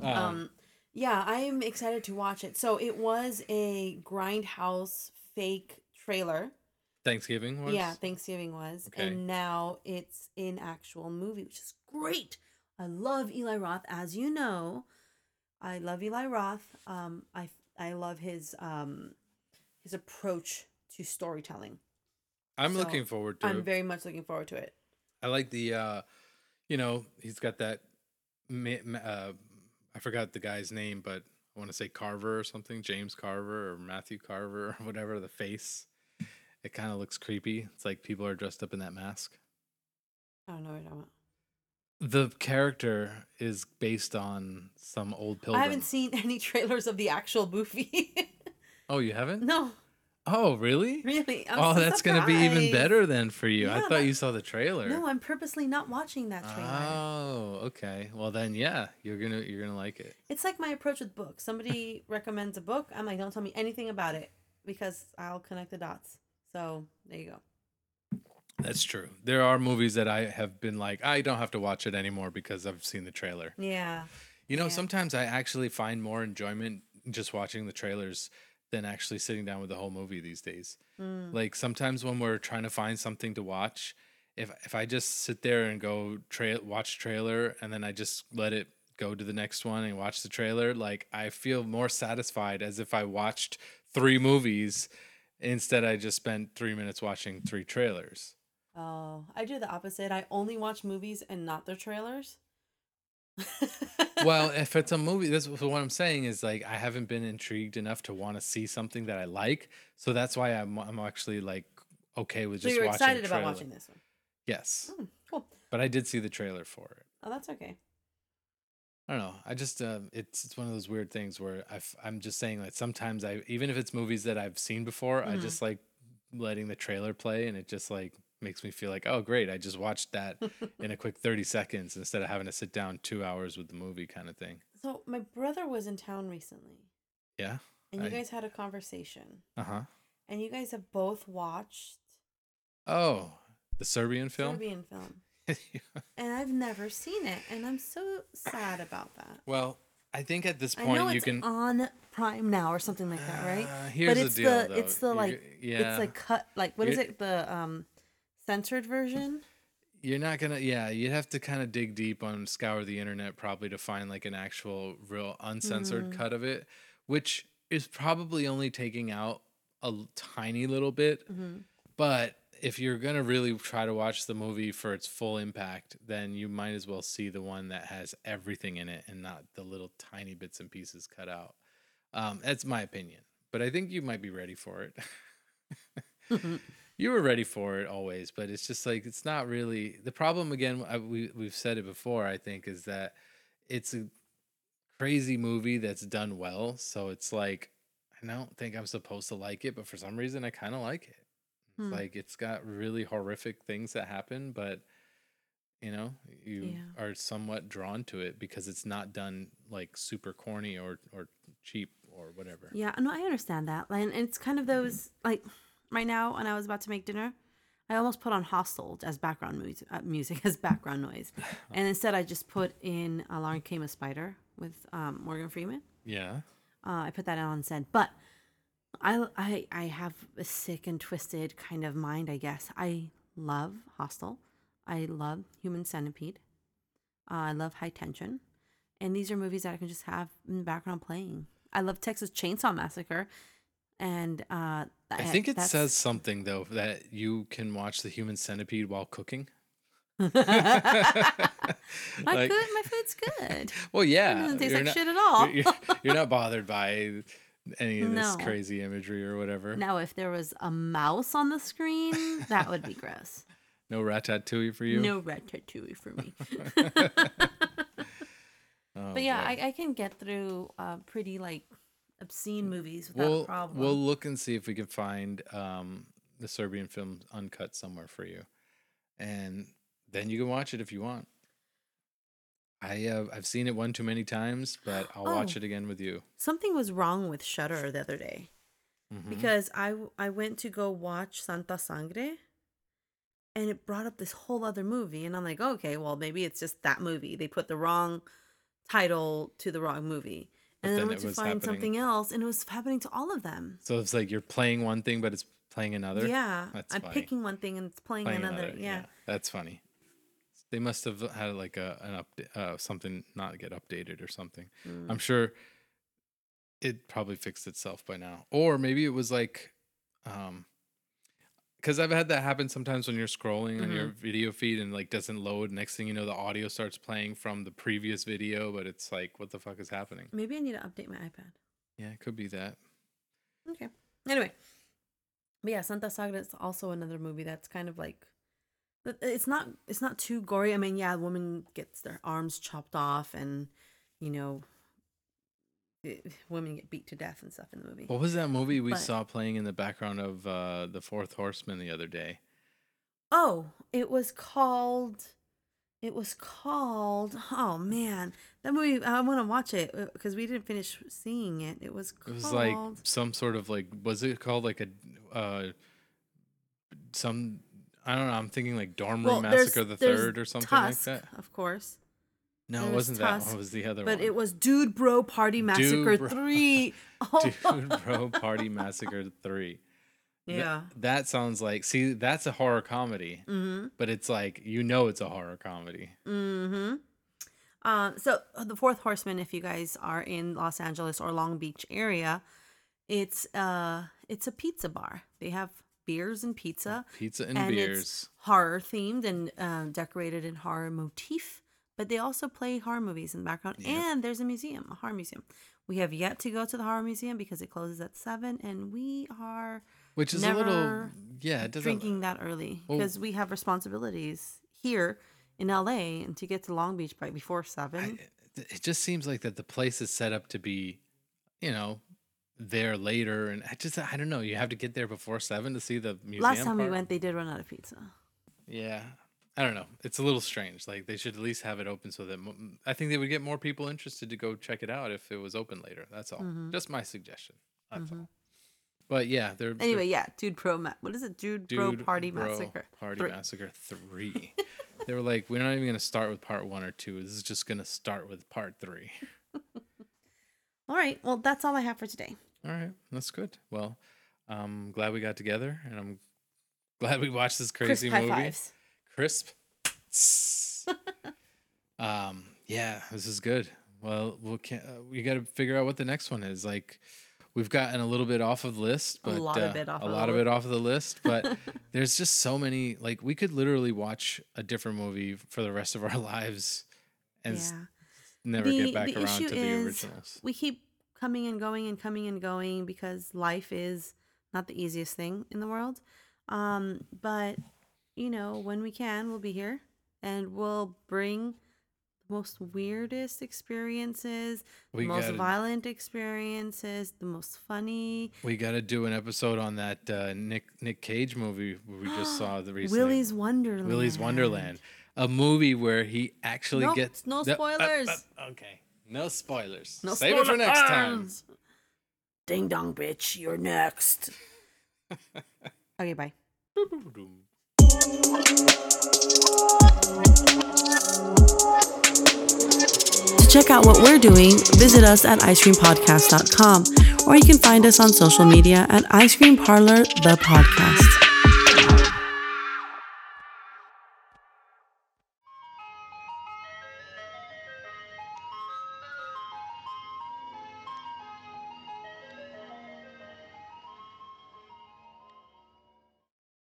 Um, Um, yeah, I am excited to watch it. So it was a Grindhouse fake trailer. Thanksgiving was. Yeah, Thanksgiving was, Okay. and now it's in actual movie, which is great. I love Eli Roth, as you know. I love Eli Roth. Um, I I love his um his approach to storytelling. I'm so looking forward to I'm it. very much looking forward to it. I like the, uh, you know, he's got that. Uh, I forgot the guy's name, but I want to say Carver or something, James Carver or Matthew Carver or whatever. The face, it kind of looks creepy. It's like people are dressed up in that mask. I don't know what you're talking about. The character is based on some old pilgrim. I haven't seen any trailers of the actual movie. Oh, you haven't? no. Oh, really? Really? I'm oh, so that's gonna be even better then for you. I thought you saw the trailer. No, I'm purposely not watching that trailer. Oh, okay. Well then, yeah, you're gonna you're gonna like it. It's like my approach with books. Somebody recommends a book, I'm like, don't tell me anything about it because I'll connect the dots. So there you go. That's true. There are movies that I have been like, I don't have to watch it anymore because I've seen the trailer. Yeah. You know, Yeah. sometimes I actually find more enjoyment just watching the trailers than actually sitting down with the whole movie these days. Mm. Like sometimes when we're trying to find something to watch, if if I just sit there and go tra- watch trailer and then I just let it go to the next one and watch the trailer, like I feel more satisfied as if I watched three movies instead I just spent 3 minutes watching three trailers. Oh, I do the opposite. I only watch movies and not their trailers. well, if it's a movie, that's what I'm saying is like I haven't been intrigued enough to want to see something that I like, so that's why I'm I'm actually like okay with just. so just you're watching. excited about watching this one. Yes, Hmm, cool. but I did see the trailer for it. Oh, that's okay. I don't know. I just um, it's it's one of those weird things where I I'm just saying that sometimes I even if it's movies that I've seen before, I Mhm. just like letting the trailer play, and it just like makes me feel like oh great, I just watched that in a quick 30 seconds instead of having to sit down two hours with the movie kind of thing. So my brother was in town recently, Yeah. and you I- guys had a conversation, Uh huh. and you guys have both watched Oh, the Serbian film. Serbian film, and I've never seen it, and I'm so sad about that. well, I think at this I point know you it's can. on Prime now or something like that, right? Uh, here's but the it's deal, the though. it's the You're- like yeah, it's like cut like what is You're- it the um censored version? you're not gonna. Yeah, you'd have to kind of dig deep on scour the internet probably to find like an actual, real uncensored Mm. cut of it, which is probably only taking out a tiny little bit. hmm But if you're gonna really try to watch the movie for its full impact, then you might as well see the one that has everything in it and not the little tiny bits and pieces cut out. Um, that's my opinion, but I think you might be ready for it. you were ready for it always, but it's just like it's not really the problem. Again, I, we we've said it before. I think is that it's a crazy movie that's done well. So it's like I don't think I'm supposed to like it, but for some reason I kind of like it. It's Hmm. Like it's got really horrific things that happen, but you know, you Yeah. are somewhat drawn to it because it's not done like super corny or or cheap or whatever. Yeah, no, I understand that. And it's kind of those like right now and I was about to make dinner, I almost put on Hostel as background music, uh, music as background noise, and instead I just put in Along Came a Spider with um, Morgan Freeman. Yeah. Uh, I put that on instead, but I, I I have a sick and twisted kind of mind. I guess I love Hostel. I love Human Centipede. Uh, I love High Tension, and these are movies that I can just have in the background playing. I love Texas Chainsaw Massacre, and uh, I think it says something though that you can watch the human centipede while cooking. my Like- good, my food's good. Well, It yeah. doesn't taste like not- shit at all. You're, you're- not bothered by any of this No. crazy imagery or whatever. now, if there was a mouse on the screen, that would be gross. No ratatouille for you. No ratatouille for me. Oh, But yeah. I, I can get through uh, pretty like obscene movies without we'll a problem. we'll look and see if we can find um, the Serbian film uncut somewhere for you, and then you can watch it if you want. I uh, I've seen it one too many times, but I'll watch Oh. it again with you. Something was wrong with Shudder the other day Mhm. because I went to go watch Santa Sangre, and it brought up this whole other movie, and I'm like, okay, well maybe it's just that movie. They put the wrong title to the wrong movie, and then I went to find happening- something else, and it was happening to all of them. So it's like you're playing one thing, but it's playing another. Yeah, That's I'm funny. picking one thing and it's playing, Playing another. Yeah. that's funny. They must have had like a an update, uh, something not get updated or something. Mm. I'm sure it probably fixed itself by now. Or maybe it was like um because I've had that happen sometimes when you're scrolling on your Mm-hmm. video feed and like doesn't load. Next thing you know, the audio starts playing from the previous video, but it's like, what the fuck is happening? Maybe I need to update my iPad. Yeah, it could be that. Okay. Anyway, but yeah, Santa Sangre is also another movie that's kind of like it's not it's not too gory. I mean, yeah, a woman gets their arms chopped off and you know it- women get beat to death and stuff in the movie. What was that movie we But- saw playing in the background of uh, the Fourth Horseman the other day? Oh, it was called. It was called. Oh man, that movie. I want to watch it because we didn't finish seeing it. It was Called, It was like some sort of like was it called like a uh some I don't know, I'm thinking like Dorm Room Well, Massacre the Third or something Tusk, like that. Of course, No, it wasn't that one, it was the other but one. But it was Dude Bro Party Massacre Three. Oh, Dude Bro Party Massacre Three. Th- yeah. that sounds like see, that's a horror comedy. Mm-hmm. But it's like you know it's a horror comedy. Mm-hmm. Um, so uh, the Fourth Horseman, if you guys are in Los Angeles or Long Beach area, it's uh it's a pizza bar. They have beers and pizza. Pizza and, and beers. horror themed and um, decorated in horror motif. But they also play horror movies in the background, Yep. and there's a museum, a horror museum. We have yet to go to the horror museum because it closes at seven, and we are Which is a little yeah, it doesn't drinking that early Well- because we have responsibilities here in LA, and to get to Long Beach by before seven. I, it just seems like that the place is set up to be, you know, there later, and I just I don't know. You have to get there before seven to see the museum. Last time we went, they did run out of pizza. yeah, I don't know. It's a little strange. Like they should at least have it open so that mo- I think they would get more people interested to go check it out if it was open later. That's all. Mhm. Just my suggestion. That's Mhm. all. But yeah, they're they're- Anyway, yeah, Dude Pro Ma- What is it? Dude, Pro Dude Party Bro Massacre. Party Three. Massacre three. they were like, we're not even gonna start with part one or two. This is just gonna start with part three. All right. Well, that's all I have for today. All right, that's good. Well, I'm glad we got together, and I'm glad we watched this crazy high movie. fives. Crisp. um, yeah, this is good. Well, we'll can uh, we got to figure out what the next one is. Like, we've gotten a little bit off of the list, A but lot of uh, it off a of lot of it off of the list. But there's just so many. Like, we could literally watch a different movie for the rest of our lives, and Yeah. never The- get back the around to the originals. We keep coming and going and coming and going because life is not the easiest thing in the world. Um, but you know, when we can, we'll be here and we'll bring the most weirdest experiences, We the most gotta- violent experiences, the most funny. We got to do an episode on that uh, Nick Nick Cage movie we just saw the recently. Willy's Wonderland. Willy's Wonderland, a movie where he actually Nope, gets no the- uh, spoilers. uh, okay, no spoilers. No Save it for next time. Ding dong, bitch, you're next. okay, bye. To check out what we're doing, visit us at icecreampodcast.com or you can find us on social media at Ice Cream Parlor, the podcast.